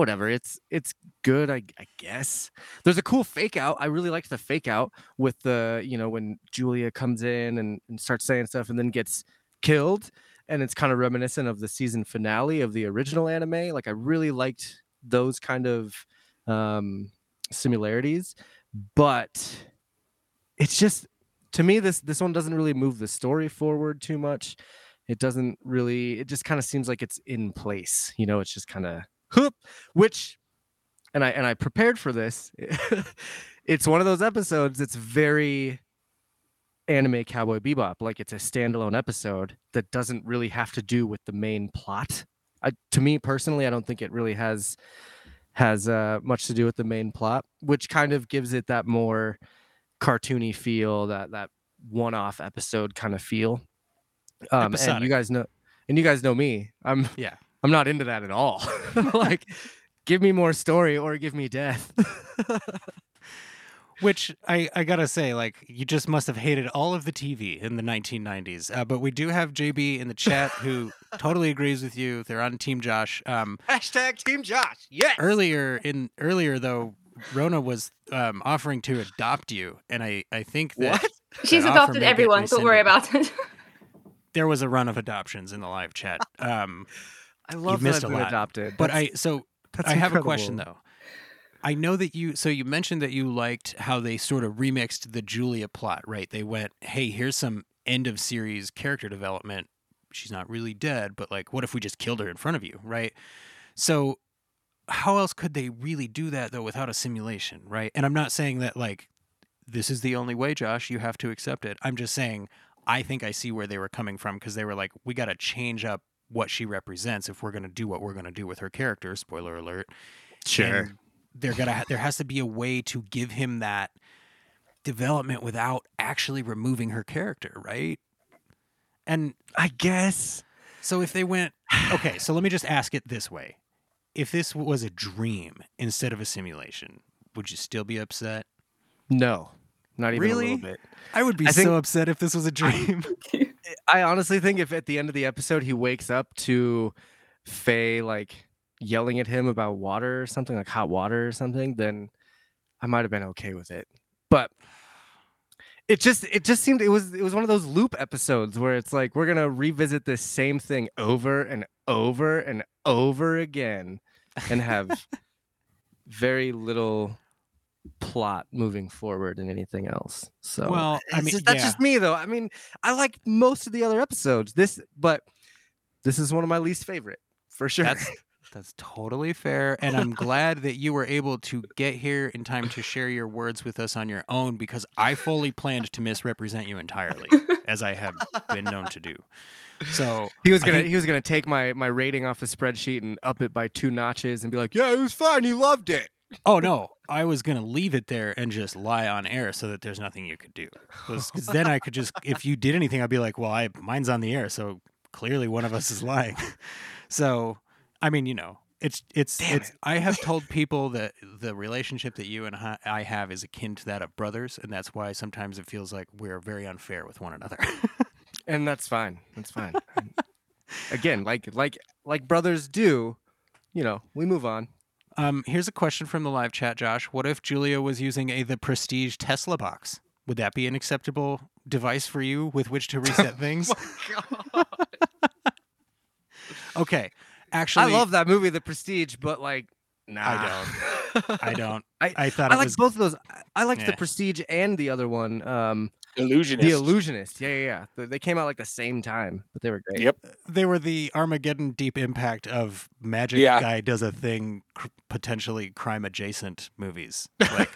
whatever it's it's good I, I guess. There's a cool fake out i really liked the fake out with the you know when julia comes in and, and starts saying stuff and then gets killed and it's kind of reminiscent of the season finale of the original anime like i really liked those kind of um similarities but it's just to me this this one doesn't really move the story forward too much. It doesn't really it just kind of seems like it's in place you know it's just kind of hoop which and i and i prepared for this it's one of those episodes that's very anime cowboy bebop. Like it's a standalone episode that doesn't really have to do with the main plot. I, to me personally i don't think it really has has uh, much to do with the main plot which kind of gives it that more cartoony feel that that one-off episode kind of feel. Um and you guys know and you guys know me. I'm Yeah. I'm not into that at all like give me more story or give me death Which I, I gotta say, like, you just must have hated all of the TV in the 1990s. Uh, but we do have JB in the chat who totally agrees with you. They're on Team Josh. Um, hashtag team josh yes earlier in earlier though, Rona was um, offering to adopt you, and I I think that what She's that adopted everyone. Don't worry about it. there was a run of adoptions in the live chat. Um, i love missed that a I've been lot. adopted but That's- I so I have a question though. I know that you so you mentioned that you liked how they sort of remixed the Julia plot, right? They went, "Hey, here's some end of series character development. She's not really dead, but like what if we just killed her in front of you, right?" So how else could they really do that though without a simulation, right? And I'm not saying that like this is the only way, Josh, you have to accept it. I'm just saying I think I see where they were coming from because they were like, we got to change up what she represents if we're going to do what we're going to do with her character. Spoiler alert. And they're gonna. Ha- there has to be a way to give him that development without actually removing her character, right? And i guess so if they went, okay, so let me just ask it this way: If this was a dream instead of a simulation, would you still be upset? no not even a Really? little bit I would be I so upset if this was a dream. I honestly think if at the end of the episode he wakes up to Faye like yelling at him about water or something like hot water or something, then I might have been okay with it. But it just it just seemed it was it was one of those loop episodes where it's like we're gonna revisit this same thing over and over and over again and have very little plot moving forward and anything else. So Well, I mean, just- that's yeah. just me though. I mean, I like most of the other episodes. This, but this is one of my least favorite for sure. That's that's totally fair, and I'm glad that you were able to get here in time to share your words with us on your own because I fully planned to misrepresent you entirely, as I have been known to do. So he was gonna think- he was gonna take my my rating off the spreadsheet and up it by two notches and be like, yeah, it was fine. He loved it. Oh no, I was gonna leave it there and just lie on air so that there's nothing you could do. Because then I could just, if you did anything, I'd be like, well, I mine's on the air, so clearly one of us is lying. so, I mean, you know, it's it's Damn it's. I have told people that the relationship that you and I have is akin to that of brothers, and that's why sometimes it feels like we're very unfair with one another. And that's fine. That's fine. again, like like like brothers do, you know, we move on. Um, here's a question from the live chat, Josh. What if Julia was using a the Prestige Tesla box? Would that be an acceptable device for you with which to reset things? okay, actually, I love that movie, The Prestige, but like, nah, I don't. I don't. I- I thought I it like was both of those. I- I liked Yeah. The Prestige and the other one, um, Illusionist. The Illusionist. Yeah, yeah, yeah. They- They came out like the same time, but they were great. Yep. they were the Armageddon deep impact of magic Yeah. guy does a thing cr- potentially crime adjacent movies. Like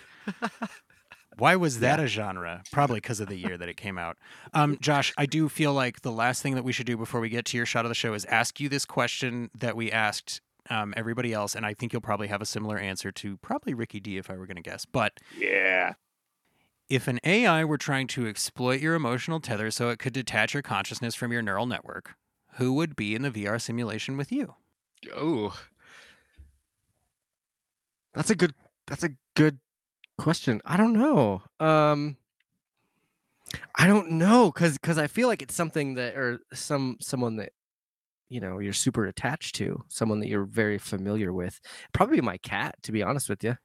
why was that a genre? Probably because of the year that it came out. Um, Josh, I do feel like the last thing that we should do before we get to your shot of the show is ask you this question that we asked um, everybody else, and I think you'll probably have a similar answer to probably Ricky D if I were going to guess. But Yeah. If an AI were trying to exploit your emotional tether so it could detach your consciousness from your neural network, who would be in the VR simulation with you? Oh, that's a good. That's a good question. I don't know. Um, I don't know because because I feel like it's something that or some someone that you know you're super attached to, someone that you're very familiar with. Probably my cat, to be honest with you.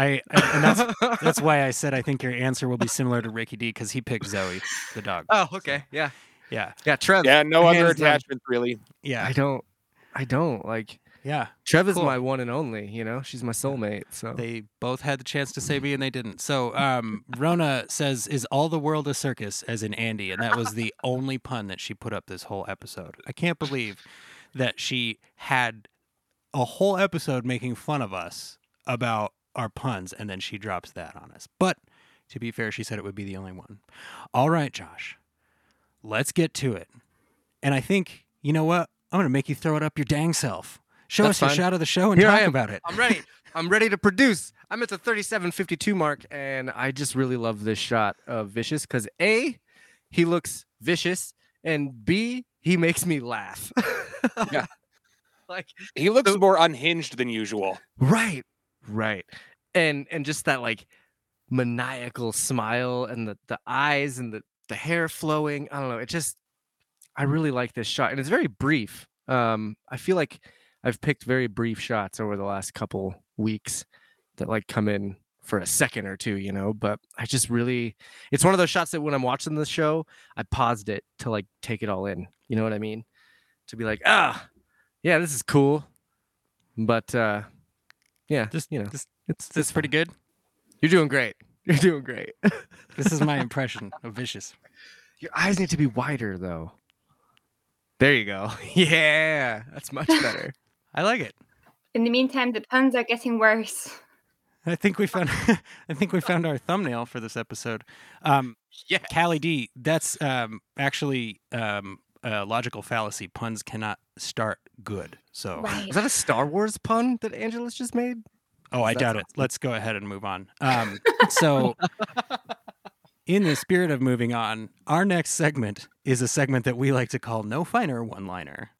I, I and that's that's why I said I think your answer will be similar to Ricky D because he picked Zoe, the dog. oh, okay, yeah, Yeah, yeah. Trev. Yeah. No other hands down. attachments really. yeah, I don't. I don't like. yeah. Trev is Cool. my one and only. You know, she's my soulmate. So They both had the chance to say me and they didn't. So um, Rona says, "Is all the world a circus?" As in Andy, and that was the only pun that she put up this whole episode. I can't believe that she had a whole episode making fun of us about our puns, and then she drops that on us. But to be fair, she said it would be the only one. All right, Josh, let's get to it. And I think you know what? I'm going to make you throw it up your dang self. Show That's us your fine. shot of the show and Here I talk am. about it. I'm ready. I'm ready to produce. I'm at the 37:52 mark, and I just really love this shot of Vicious because a, he looks vicious, and b, he makes me laugh. Yeah. like He looks So- more unhinged than usual. right, right, and and just that like maniacal smile and the the eyes and the the hair flowing. I don't know. It just I really like this shot, and it's very brief. Um, I feel like I've picked very brief shots over the last couple weeks that like come in for a second or two, you know. But I just really, it's one of those shots that when I'm watching the show, I paused it to like take it all in. You know what I mean? To be like, ah, yeah, this is cool, but uh, yeah, Just- you know, just- it's Is this pretty good? You're doing great. You're doing great. This is my impression of Vicious. Your eyes need to be wider though. There you go. Yeah, that's much better. I like it. In the meantime, the puns are getting worse. I think we found I think we found our thumbnail for this episode. Um Yeah. Callie D, that's um actually um a logical fallacy. Puns cannot start good. So Right. Is that a Star Wars pun that Angelus just made? Oh, I That's doubt it. awesome. Let's go ahead and move on. Um, so, in the spirit of moving on, our next segment is a segment that we like to call No Finer One Liner.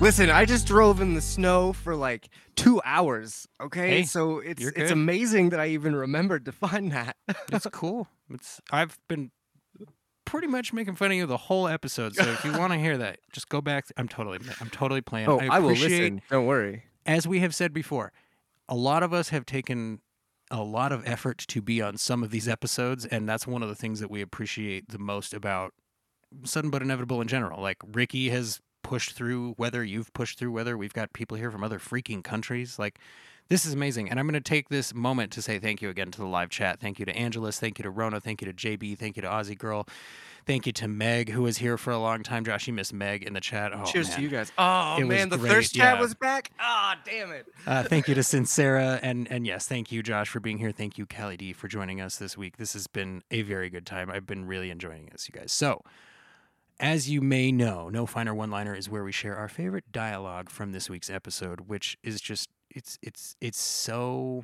Listen, I just drove in the snow for like two hours. Okay, Hey, so it's it's amazing that I even remembered to find that. It's cool. It's I've been pretty much making fun of you the whole episode. So if you want to hear that, just go back. I'm totally I'm totally playing. oh, I, will listen. Don't worry. as we have said before, a lot of us have taken a lot of effort to be on some of these episodes, and that's one of the things that we appreciate the most about Sudden But Inevitable in general. Like Ricky has pushed through weather, you've pushed through weather. We've got people here from other freaking countries. Like this is amazing. And I'm going to take this moment to say thank you again to the live chat. Thank you to Angelus. Thank you to Rona. Thank you to JB. Thank you to Aussie Girl. Thank you to Meg, who was here for a long time. Josh, you missed Meg in the chat. Oh, Cheers man. to you guys. Oh It man, the great, thirst chat was back. Ah, damn it. Uh, thank you to Sincera and and yes, thank you Josh for being here. Thank you Callie D for joining us this week. This has been a very good time. I've been really enjoying this, you guys. So, as you may know, No Finer One Liner is where we share our favorite dialogue from this week's episode, which is just it's it's it's so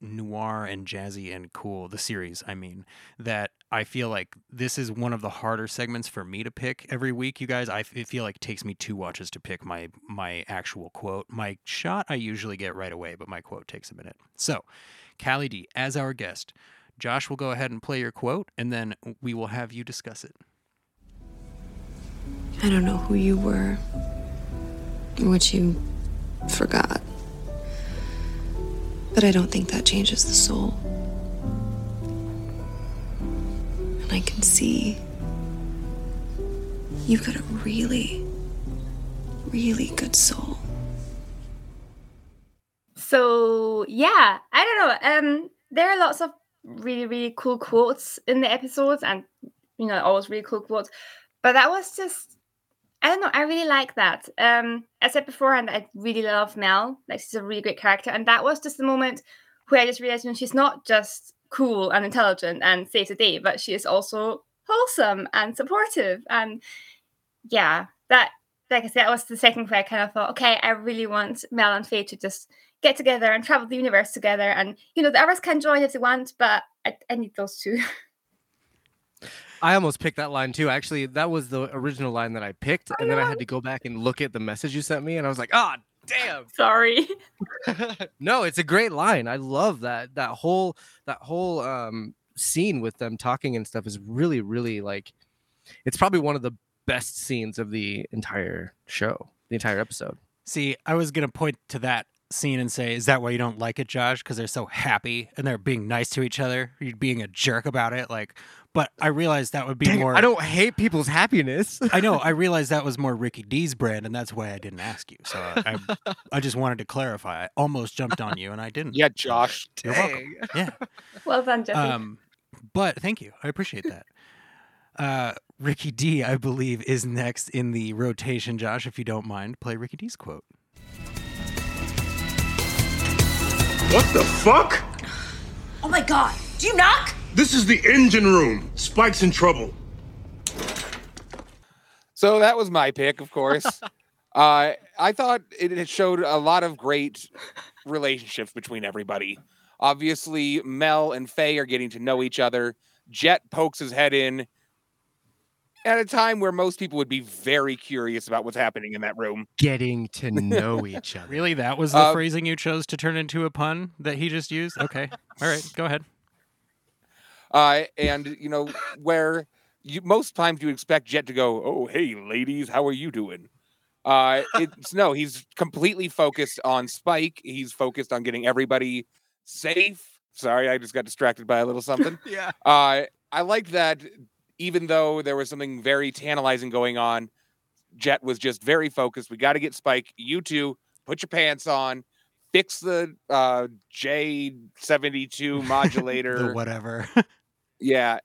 noir and jazzy and cool the series i mean that i feel like this is one of the harder segments for me to pick every week you guys. I feel like it takes me two watches to pick my my actual quote. My shot i usually get right away but my quote takes a minute. So callie d as our guest josh will go ahead and play your quote and then we will have you discuss it. I don't know who you were what you forgot. But I don't think that changes the soul. And I can see you've got a really, really good soul. So yeah, I don't know. Um, there are lots of really really cool quotes in the episodes, and you know, always really cool quotes. But that was just, I don't know. I really like that. Um, I said beforehand, I really love Mel. Like she's a really great character, and that was just the moment where I just realized, you know, she's not just cool and intelligent and saves the day, but she is also wholesome and supportive. And yeah, that like I said, that was the second where I kind of thought, okay, I really want Mel and Faye to just get together and travel the universe together. And you know, the others can join if they want, but I, I need those two. I almost picked that line too. Actually, that was the original line that I picked, and then I had to go back and look at the message you sent me, and I was like, "Ah, damn!" Sorry. no, it's a great line. I love that. That whole that whole um scene with them talking and stuff is really, really like. It's probably one of the best scenes of the entire show, the entire episode. See, I was gonna point to that scene and say, "Is that why you don't like it, Josh? Because they're so happy and they're being nice to each other. You're being a jerk about it, like." But I realized that would be Dang, more. I don't hate people's happiness. I know. I realized that was more Ricky D's brand, and that's why I didn't ask you. So I, I, I just wanted to clarify. I almost jumped on you, and I didn't. Yeah, Josh. You're welcome. Yeah. Well done, Jesse. Um, but thank you. I appreciate that. Uh, Ricky D, I believe, is next in the rotation. Josh, if you don't mind, play Ricky D's quote. What the fuck? Oh my god, do you knock? This is the engine room. Spike's in trouble. So that was my pick, of course. uh, I thought it, it showed a lot of great relationships between everybody. Obviously, Mel and Faye are getting to know each other. Jet pokes his head in at a time where most people would be very curious about what's happening in that room. Getting to know each other. Really, that was the Uh, phrasing you chose to turn into a pun that he just used? Okay. All right. Go ahead. Uh, and you know where you most times you expect Jet to go, "Oh, hey, ladies, how are you doing?" Uh, it's no, he's completely focused on Spike. He's focused on getting everybody safe. Sorry, I just got distracted by a little something. yeah. Uh, I like that even though there was something very tantalizing going on, Jet was just very focused. We got to get Spike. You two, put your pants on, fix the uh, J72 modulator. Whatever. Yeah,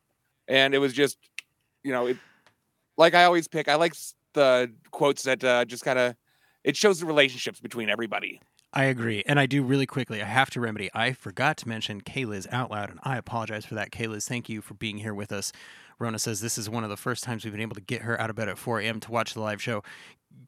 and it was just, you know, it like I always pick. I like the quotes that uh, just kind of it shows the relationships between everybody. I agree. And I do really quickly. I have to remedy. I forgot to mention Kayla's out loud, and I apologize for that. Kayliz, thank you for being here with us. Rona says this is one of the first times we've been able to get her out of bed at 4 a.m. to watch the live show.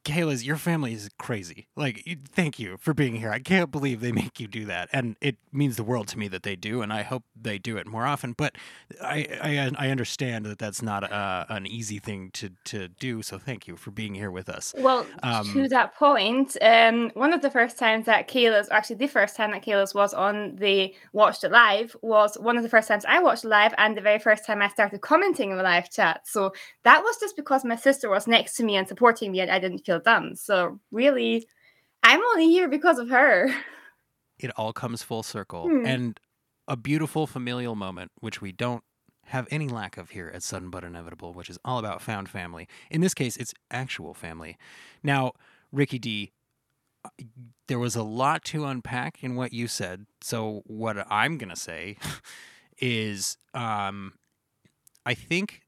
Kayliz, your family is crazy. Like, thank you for being here. I can't believe they make you do that, and it means the world to me that they do, and I hope they do it more often. But I I, I understand that that's not uh, an easy thing to to do. So thank you for being here with us. Well, Um, to that point, um, one of the first times that Kayla's, actually the first time that Kayla's was on the Watched It Live was one of the first times I watched it live and the very first time I started commenting in the live chat. So that was just because my sister was next to me and supporting me and I didn't feel dumb. So really, I'm only here because of her. it all comes full circle Hmm. and a beautiful familial moment which we don't have any lack of here at sudden but inevitable which is all about found family in this case it's actual family now ricky d there was a lot to unpack in what you said so what i'm going to say is um i think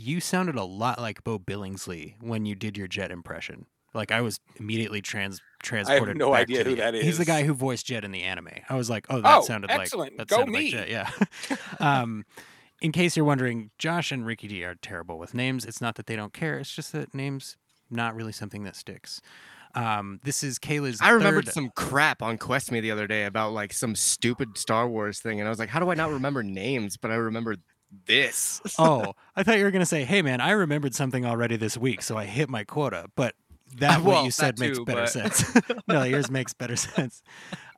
you sounded a lot like Beau Billingslea when you did your jet impression. Like i was immediately trans transported I have no back idea to who the- that he's the guy who voiced jet in the anime. I was like oh that Oh, sounded excellent. like that Go sounded me. like jet yeah. Um in case you're wondering josh and ricky d are terrible with names. It's not that they don't care. It's just that names not really something that sticks. Um this is kayla's I remembered third- some crap on Quest Me the other day about like some stupid Star Wars thing, and I was like, how do I not remember names? But I remember this. oh i thought you were going to say hey man i remembered something already this week so i hit my quota but that what you said that makes too, better but- sense no yours makes better sense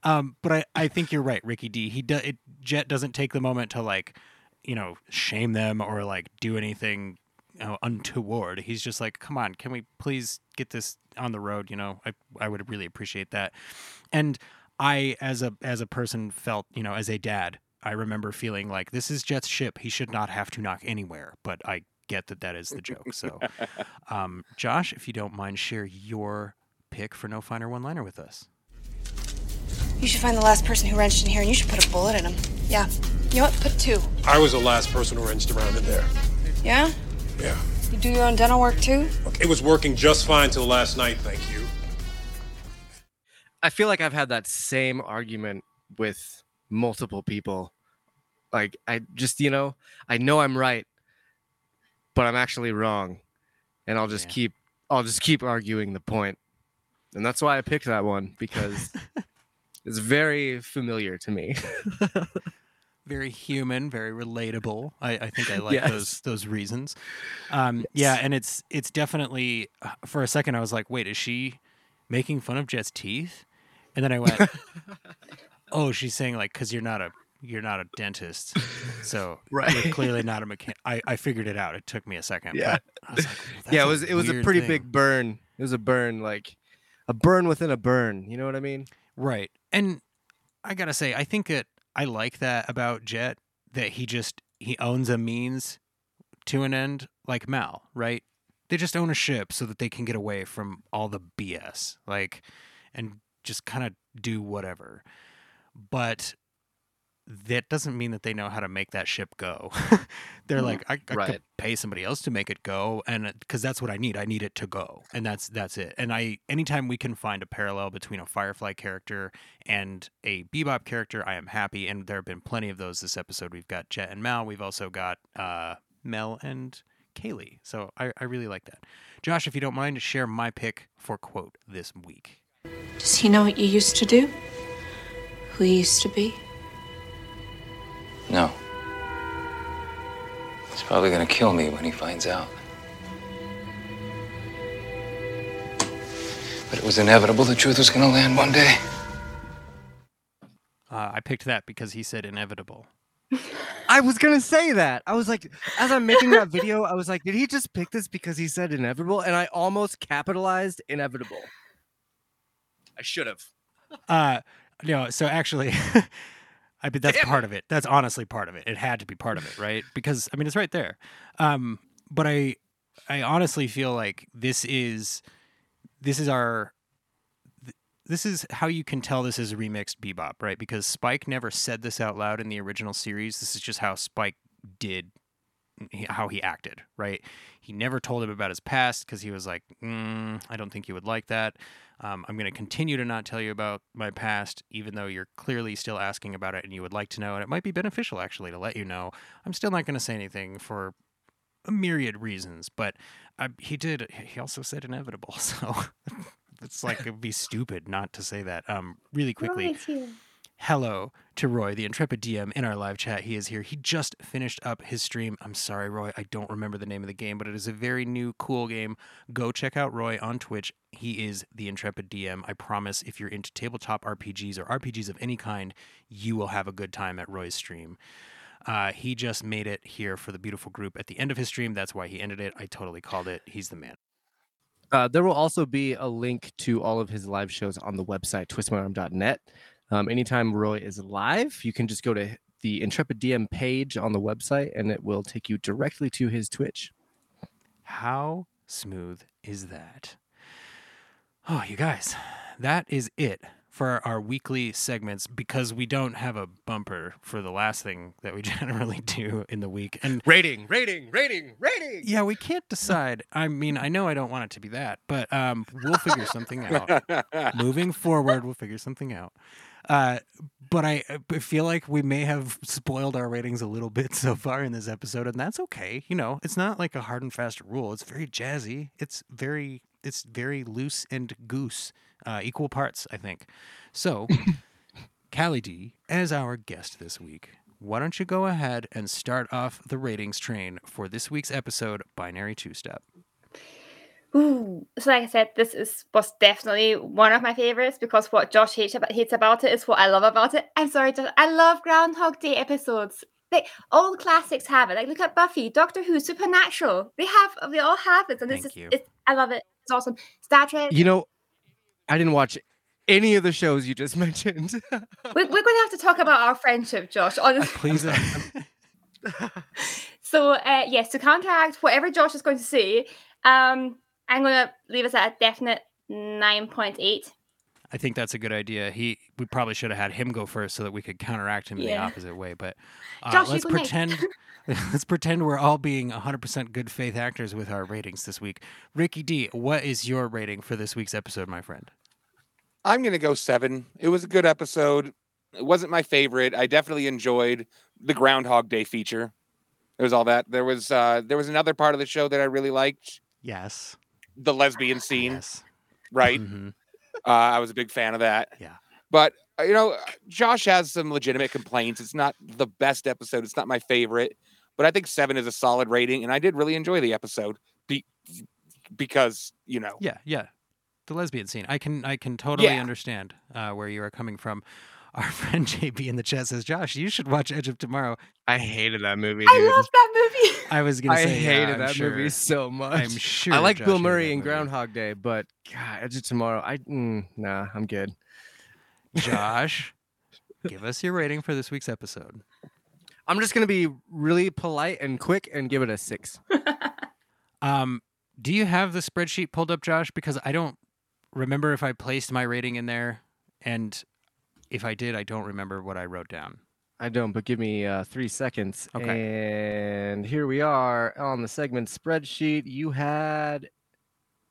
um but i i think you're right ricky d he does it jet doesn't take the moment to like you know shame them or like do anything you know, untoward. He's just like, come on, can we please get this on the road? You know, I I would really appreciate that. And I, as a as a person, felt you know, as a dad, I remember feeling like this is Jet's ship. He should not have to knock anywhere. But I get that that is the joke. So, um, Josh, if you don't mind, share your pick for no finer one liner with us. You should find the last person who wrenched in here and you should put a bullet in him. Yeah. You know what? Put two. I was the last person who wrenched around in there. Yeah? Yeah. You do your own dental work too? Look, it was working just fine till last night, thank you. I feel like I've had that same argument with multiple people. Like I just, you know, I know I'm right, but I'm actually wrong. And I'll just Yeah. keep I'll just keep arguing the point. And that's why I picked that one because it's very familiar to me. very human, very relatable. I, I think I like Yes. those those reasons. Um, Yeah, and it's it's definitely uh, for a second I was like, wait, is she making fun of Jet's teeth? And then I went, oh, she's saying like because you're not a you're not a dentist, so Right. you're clearly not a mechanic. I, I figured it out. It took me a second. Yeah. but I was like, "Well, yeah, it was it was a pretty thing." big burn. It was a burn like a burn within a burn, you know what I mean? Right. And I got to say, I think that I like that about Jet that he just he owns a means to an end like Mal, right? They just own a ship so that they can get away from all the BS, like and just kind of do whatever. But that doesn't mean that they know how to make that ship go. They're like, I, I could pay somebody else to make it go, and because that's what I need, I need it to go, and that's that's it. And I, anytime we can find a parallel between a Firefly character and a Bebop character, I am happy. And there have been plenty of those this episode. We've got Jet and Mal. We've also got uh, Mel and Kaylee. So I, I really like that. Josh, if you don't mind, share my pick for quote this week. Does he know what you used to do? Who you used to be? No. He's probably gonna kill me when he finds out. But it was inevitable the truth was gonna land one day. Uh, I picked that because he said inevitable. I was gonna say that. I was like, as I'm making that video, I was like, did he just pick this because he said inevitable? And I almost capitalized inevitable. I should have. Uh, no, so actually, I mean that's Damn part of it. That's honestly part of it. It had to be part of it, right? Because I mean it's right there. Um, but I, I honestly feel like this is, this is our, this is how you can tell this is a remixed Bebop, right? Because Spike never said this out loud in the original series. This is just how Spike did, how he acted, right? He never told him about his past because he was like, mm, I don't think you would like that. Um, I'm going to continue to not tell you about my past, even though you're clearly still asking about it and you would like to know. And it might be beneficial, actually, to let you know. I'm still not going to say anything for a myriad reasons, but uh, he did. He also said inevitable. So it's like it would be stupid not to say that. Um, really quickly hello to Roy, the intrepid DM in our live chat. He is here. He just finished up his stream. I'm sorry, Roy, I don't remember the name of the game, but it is a very new, cool game. Go check out Roy on Twitch. He is the intrepid DM. I promise if you're into tabletop RPGs or RPGs of any kind, you will have a good time at Roy's stream. Uh, he just made it here for the beautiful group at the end of his stream. That's why he ended it. I totally called it. He's the man. Uh, there will also be a link to all of his live shows on the website twistmyarm.net. Um, anytime Roy is live, you can just go to the Intrepid DM page on the website, and it will take you directly to his Twitch. How smooth is that? Oh, you guys, that is it for our weekly segments because we don't have a bumper for the last thing that we generally do in the week. And Rating, rating, rating, rating. yeah, we can't decide. I mean, I know I don't want it to be that, but um, we'll figure something out. Moving forward, we'll figure something out. Uh, but I, I feel like we may have spoiled our ratings a little bit so far in this episode, and that's okay. You know, it's not like a hard and fast rule. It's very jazzy. It's very, it's very loose and goose, uh, equal parts, I think. So, Callie D, as our guest this week, why don't you go ahead and start off the ratings train for this week's episode, Binary Two Step? Ooh. So like I said, this is was definitely one of my favorites because what Josh hates about hates about it is what I love about it. I'm sorry, Josh. I love Groundhog Day episodes. They all classics have it. Like look at Buffy, Doctor Who, Supernatural. They have they all have it, and Thank it's you. just it's, I love it. It's awesome. Star Trek. You know, I didn't watch any of the shows you just mentioned. we, we're going to have to talk about our friendship, Josh. Honestly. Please. uh, So uh, yes, to counteract whatever Josh is going to say, um, I'm going to leave us at a definite nine point eight. I think that's a good idea. He we probably should have had him go first so that we could counteract him in the opposite way. But uh, Josh, let's pretend let's pretend we're all being 100% good faith actors with our ratings this week. Ricky D, what is your rating for this week's episode, my friend? I'm gonna go seven. It was a good episode. It wasn't my favorite. I definitely enjoyed the Groundhog Day feature. There was all that. There was uh there was another part of the show that I really liked. Yes. The lesbian scene, Yes. right? Mhm. Uh, I was a big fan of that. Yeah. But uh, you know, Josh has some legitimate complaints. It's not the best episode. It's not my favorite, but I think seven is a solid rating, and I did really enjoy the episode be- because you know, Yeah, yeah. The lesbian scene. I can I can totally Yeah. understand uh, where you are coming from. Our friend JB in the chat says, "Josh, you should watch Edge of Tomorrow." I hated that movie. I dude. love that movie. I was gonna I say, yeah, hated I'm that sure- movie so much. I'm sure. I like Josh Bill Murray that in. Groundhog Day, but God, Edge of Tomorrow, I mm, nah, I'm good. Josh, give us your rating for this week's episode. I'm just gonna be really polite and quick and give it a six. Um, do you have the spreadsheet pulled up, Josh? Because I don't remember if I placed my rating in there, and if I did, I don't remember what I wrote down. I don't, but give me uh, three seconds. Okay. And here we are on the segment spreadsheet. You had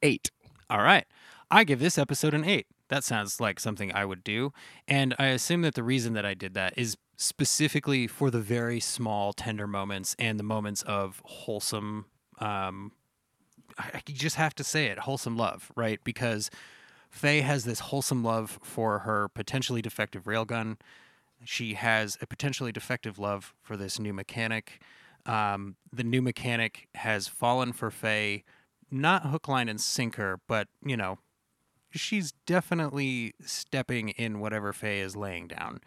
eight. All right. I give this episode an eight. That sounds like something I would do. And I assume that the reason that I did that is specifically for the very small, tender moments and the moments of wholesome, um, I, I- just have to say it, wholesome love, right? Because Faye has this wholesome love for her potentially defective railgun. She has a potentially defective love for this new mechanic. Um, the new mechanic has fallen for Faye, not hook, line, and sinker, but you know, she's definitely stepping in whatever Faye is laying down.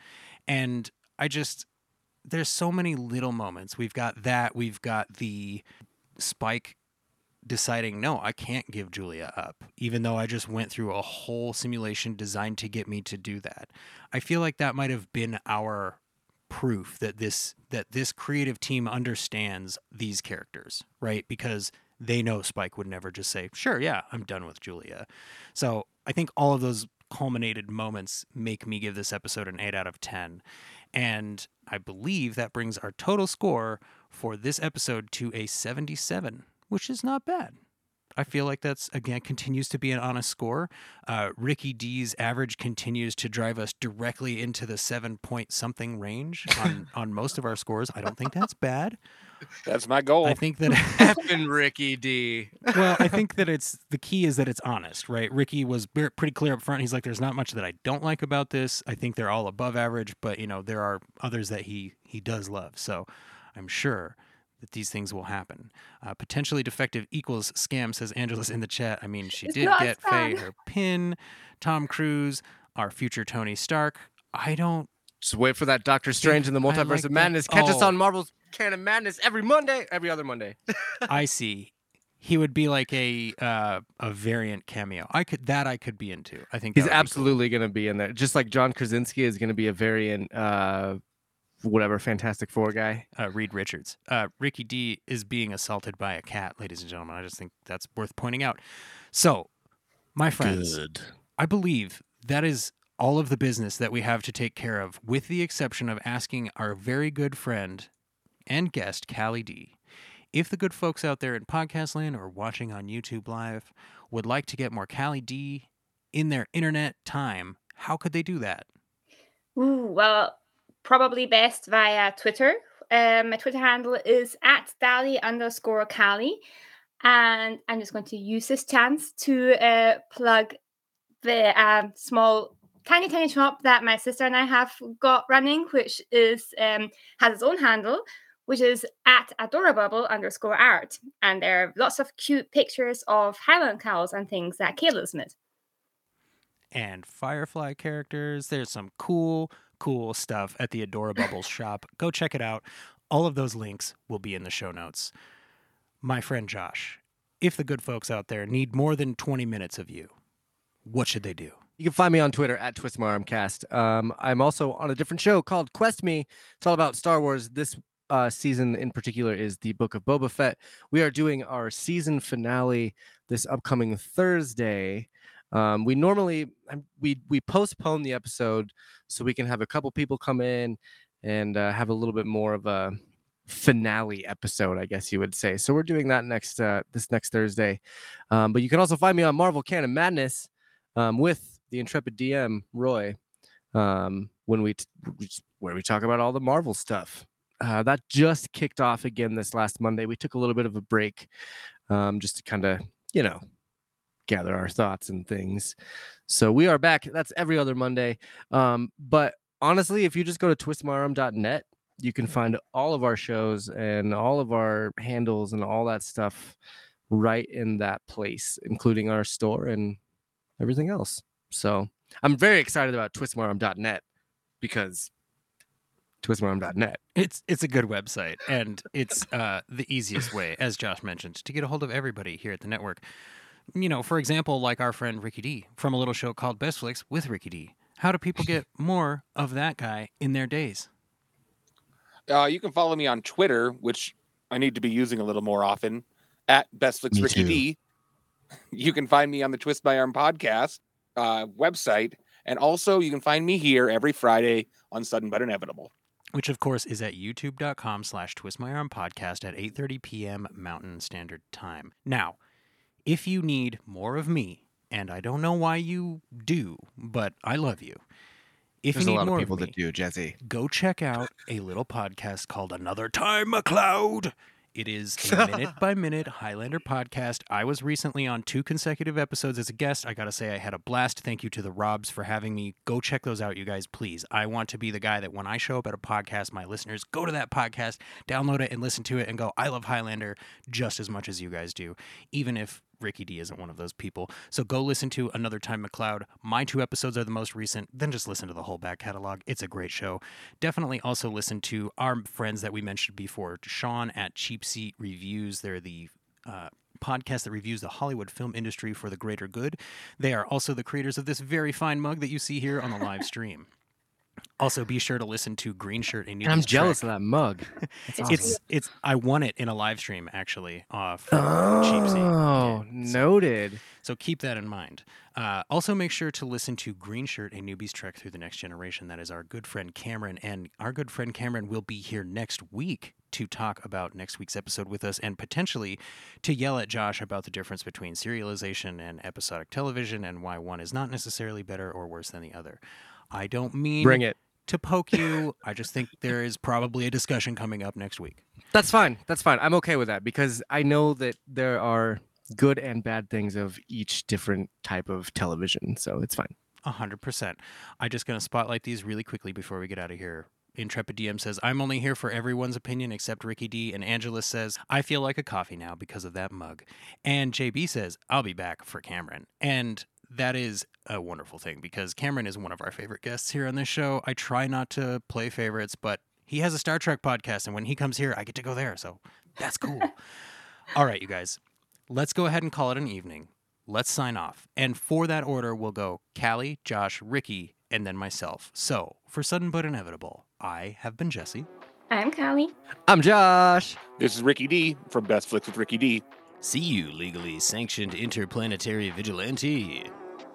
And I just, there's so many little moments. We've got that. We've got the Spike deciding, no, I can't give Julia up, even though I just went through a whole simulation designed to get me to do that. I feel like that might have been our proof that this that this creative team understands these characters, right? Because they know Spike would never just say, "Sure, yeah, I'm done with Julia." So, I think all of those culminated moments make me give this episode an 8 out of 10. And I believe that brings our total score for this episode to a 77, which is not bad. I feel like that's again continues to be an honest score. Uh, Ricky D's average continues to drive us directly into the seven point something range on on most of our scores. I don't think that's bad. that's my goal. I think that Effing Ricky D. well, I think that it's the key is that it's honest, right? Ricky was pretty clear up front. He's like, "There's not much that I don't like about this. I think they're all above average, but you know, there are others that he he does love." So, I'm sure that these things will happen. Uh, potentially defective equals scam, says Angelus in the chat. I mean, she It's did not get Faye her pin. Tom Cruise, our future Tony Stark. I don't. Just wait for that Doctor Strange in the Multiverse like of that. Madness. Catch us Oh. on Marvel's Canon Madness every Monday, every other Monday. I see. He would be like a uh, a variant cameo. I could that I could be into. I think He's that would be cool. absolutely going to be in there. Just like John Krasinski is going to be a variant, uh, whatever, Fantastic Four guy. uh, Reed Richards. Uh, Ricky D is being assaulted by a cat, ladies and gentlemen. I just think that's worth pointing out. So, my friends, I believe that is all of the business that we have to take care of, with the exception of asking our very good friend and guest, Callie D. If the good folks out there in podcast land or watching on YouTube Live would like to get more Callie D in their internet time, how could they do that? Ooh, well, probably best via Twitter. Um, my Twitter handle is at Dally underscore Cali. And I'm just going to use this chance to uh, plug the um, small, tiny, tiny shop that my sister and I have got running, which is um, has its own handle, which is at adorable underscore art. And there are lots of cute pictures of Highland cows and things that Kayla's made. and Firefly characters. There's some cool, cool stuff at the Adora Bubbles shop. Go check it out. All of those links will be in the show notes. My friend Josh, if the good folks out there need more than 20 minutes of you, what should they do? You can find me on Twitter at TwistMyArmCast. Um, I'm also on a different show called Quest Me. It's all about Star Wars. This uh, season in particular is the Book of Boba Fett. We are doing our season finale this upcoming Thursday. Um, we normally um, we we postpone the episode so we can have a couple people come in and uh, have a little bit more of a finale episode, I guess you would say. So we're doing that next uh, this next Thursday. Um, but you can also find me on Marvel Canon Madness um, with the intrepid DM Roy um, when we, t- where we talk about all the Marvel stuff. Uh, that just kicked off again this last Monday. We took a little bit of a break um, just to kind of you know gather our thoughts and things. So we are back. That's every other Monday. Um, but honestly, if you just go to twistmyarm.net, you can find all of our shows and all of our handles and all that stuff right in that place, including our store and everything else. So I'm very excited about twistmyarm.net because twistmyarm.net. It's it's a good website and it's uh, the easiest way, as Josh mentioned, to get a hold of everybody here at the network. You know, for example, like our friend Ricky D from a little show called Best Flicks with Ricky D. How do people get more of that guy in their days? Uh, you can follow me on Twitter, which I need to be using a little more often, at Bestflix Me Ricky too. D. You can find me on the Twist My Arm podcast uh, website, and also you can find me here every Friday on Sudden But Inevitable. Which of course is at youtube.com slash twist my arm podcast at 8.30 p.m. Mountain Standard Time. Now, if you need more of me, and I don't know why you do, but I love you. If There's you a need lot more of people me, that do, Jesse. go check out a little podcast called Another Time McLeod. It is a minute by minute Highlander podcast. I was recently on two consecutive episodes as a guest. I got to say, I had a blast. Thank you to the Robs for having me. Go check those out, you guys, please. I want to be the guy that when I show up at a podcast, my listeners go to that podcast, download it, and listen to it and go, I love Highlander just as much as you guys do, even if Ricky D isn't one of those people. So go listen to Another Time McLeod. My two episodes are the most recent. Then just listen to the whole back catalog. It's a great show. Definitely also listen to our friends that we mentioned before, Sean at Cheap Seat Reviews. They're the uh, podcast that reviews the Hollywood film industry for the greater good. They are also the creators of this very fine mug that you see here on the live stream. Also, be sure to listen to Green Shirt and And I'm jealous Trek. of that mug. That's awesome. It's it's I won it in a live stream actually uh, from Oh, Yeah, so- noted. so keep that in mind. Uh, also, make sure to listen to Green Shirt, a newbie's trek through the next generation. That is our good friend Cameron, and our good friend Cameron will be here next week to talk about next week's episode with us, and potentially to yell at Josh about the difference between serialization and episodic television, and why one is not necessarily better or worse than the other. I don't mean Bring it. to poke you. I just think there is probably a discussion coming up next week. That's fine. That's fine. I'm okay with that because I know that there are good and bad things of each different type of television. So it's fine. A hundred percent. I'm just gonna spotlight these really quickly before we get out of here. Intrepid DM says, I'm only here for everyone's opinion except Ricky D. And Angelus says, I feel like a coffee now because of that mug. And JB says, I'll be back for Cameron. And that is a wonderful thing because Cameron is one of our favorite guests here on this show. I try not to play favorites, but he has a Star Trek podcast. And when he comes here, I get to go there. So that's cool. All right, you guys, let's go ahead and call it an evening. Let's sign off. And for that order, we'll go Callie, Josh, Ricky, and then myself. So, for Sudden But Inevitable, I have been Jesse. I'm Callie. I'm Josh. This is Ricky D from Best Flicks with Ricky D. See you, legally sanctioned interplanetary vigilante.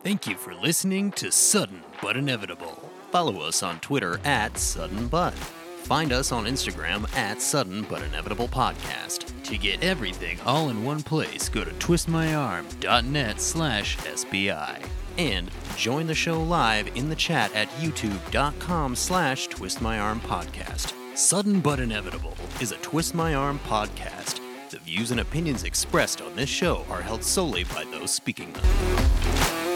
Thank you for listening to Sudden But Inevitable. Follow us on Twitter at Sudden But. Find us on Instagram at Sudden But Inevitable Podcast. To get everything all in one place, go to twistmyarm.net slash SBI. And join the show live in the chat at youtube.com slash twistmyarmpodcast. Sudden But Inevitable is a Twist My Arm podcast. The views and opinions expressed on this show are held solely by those speaking them.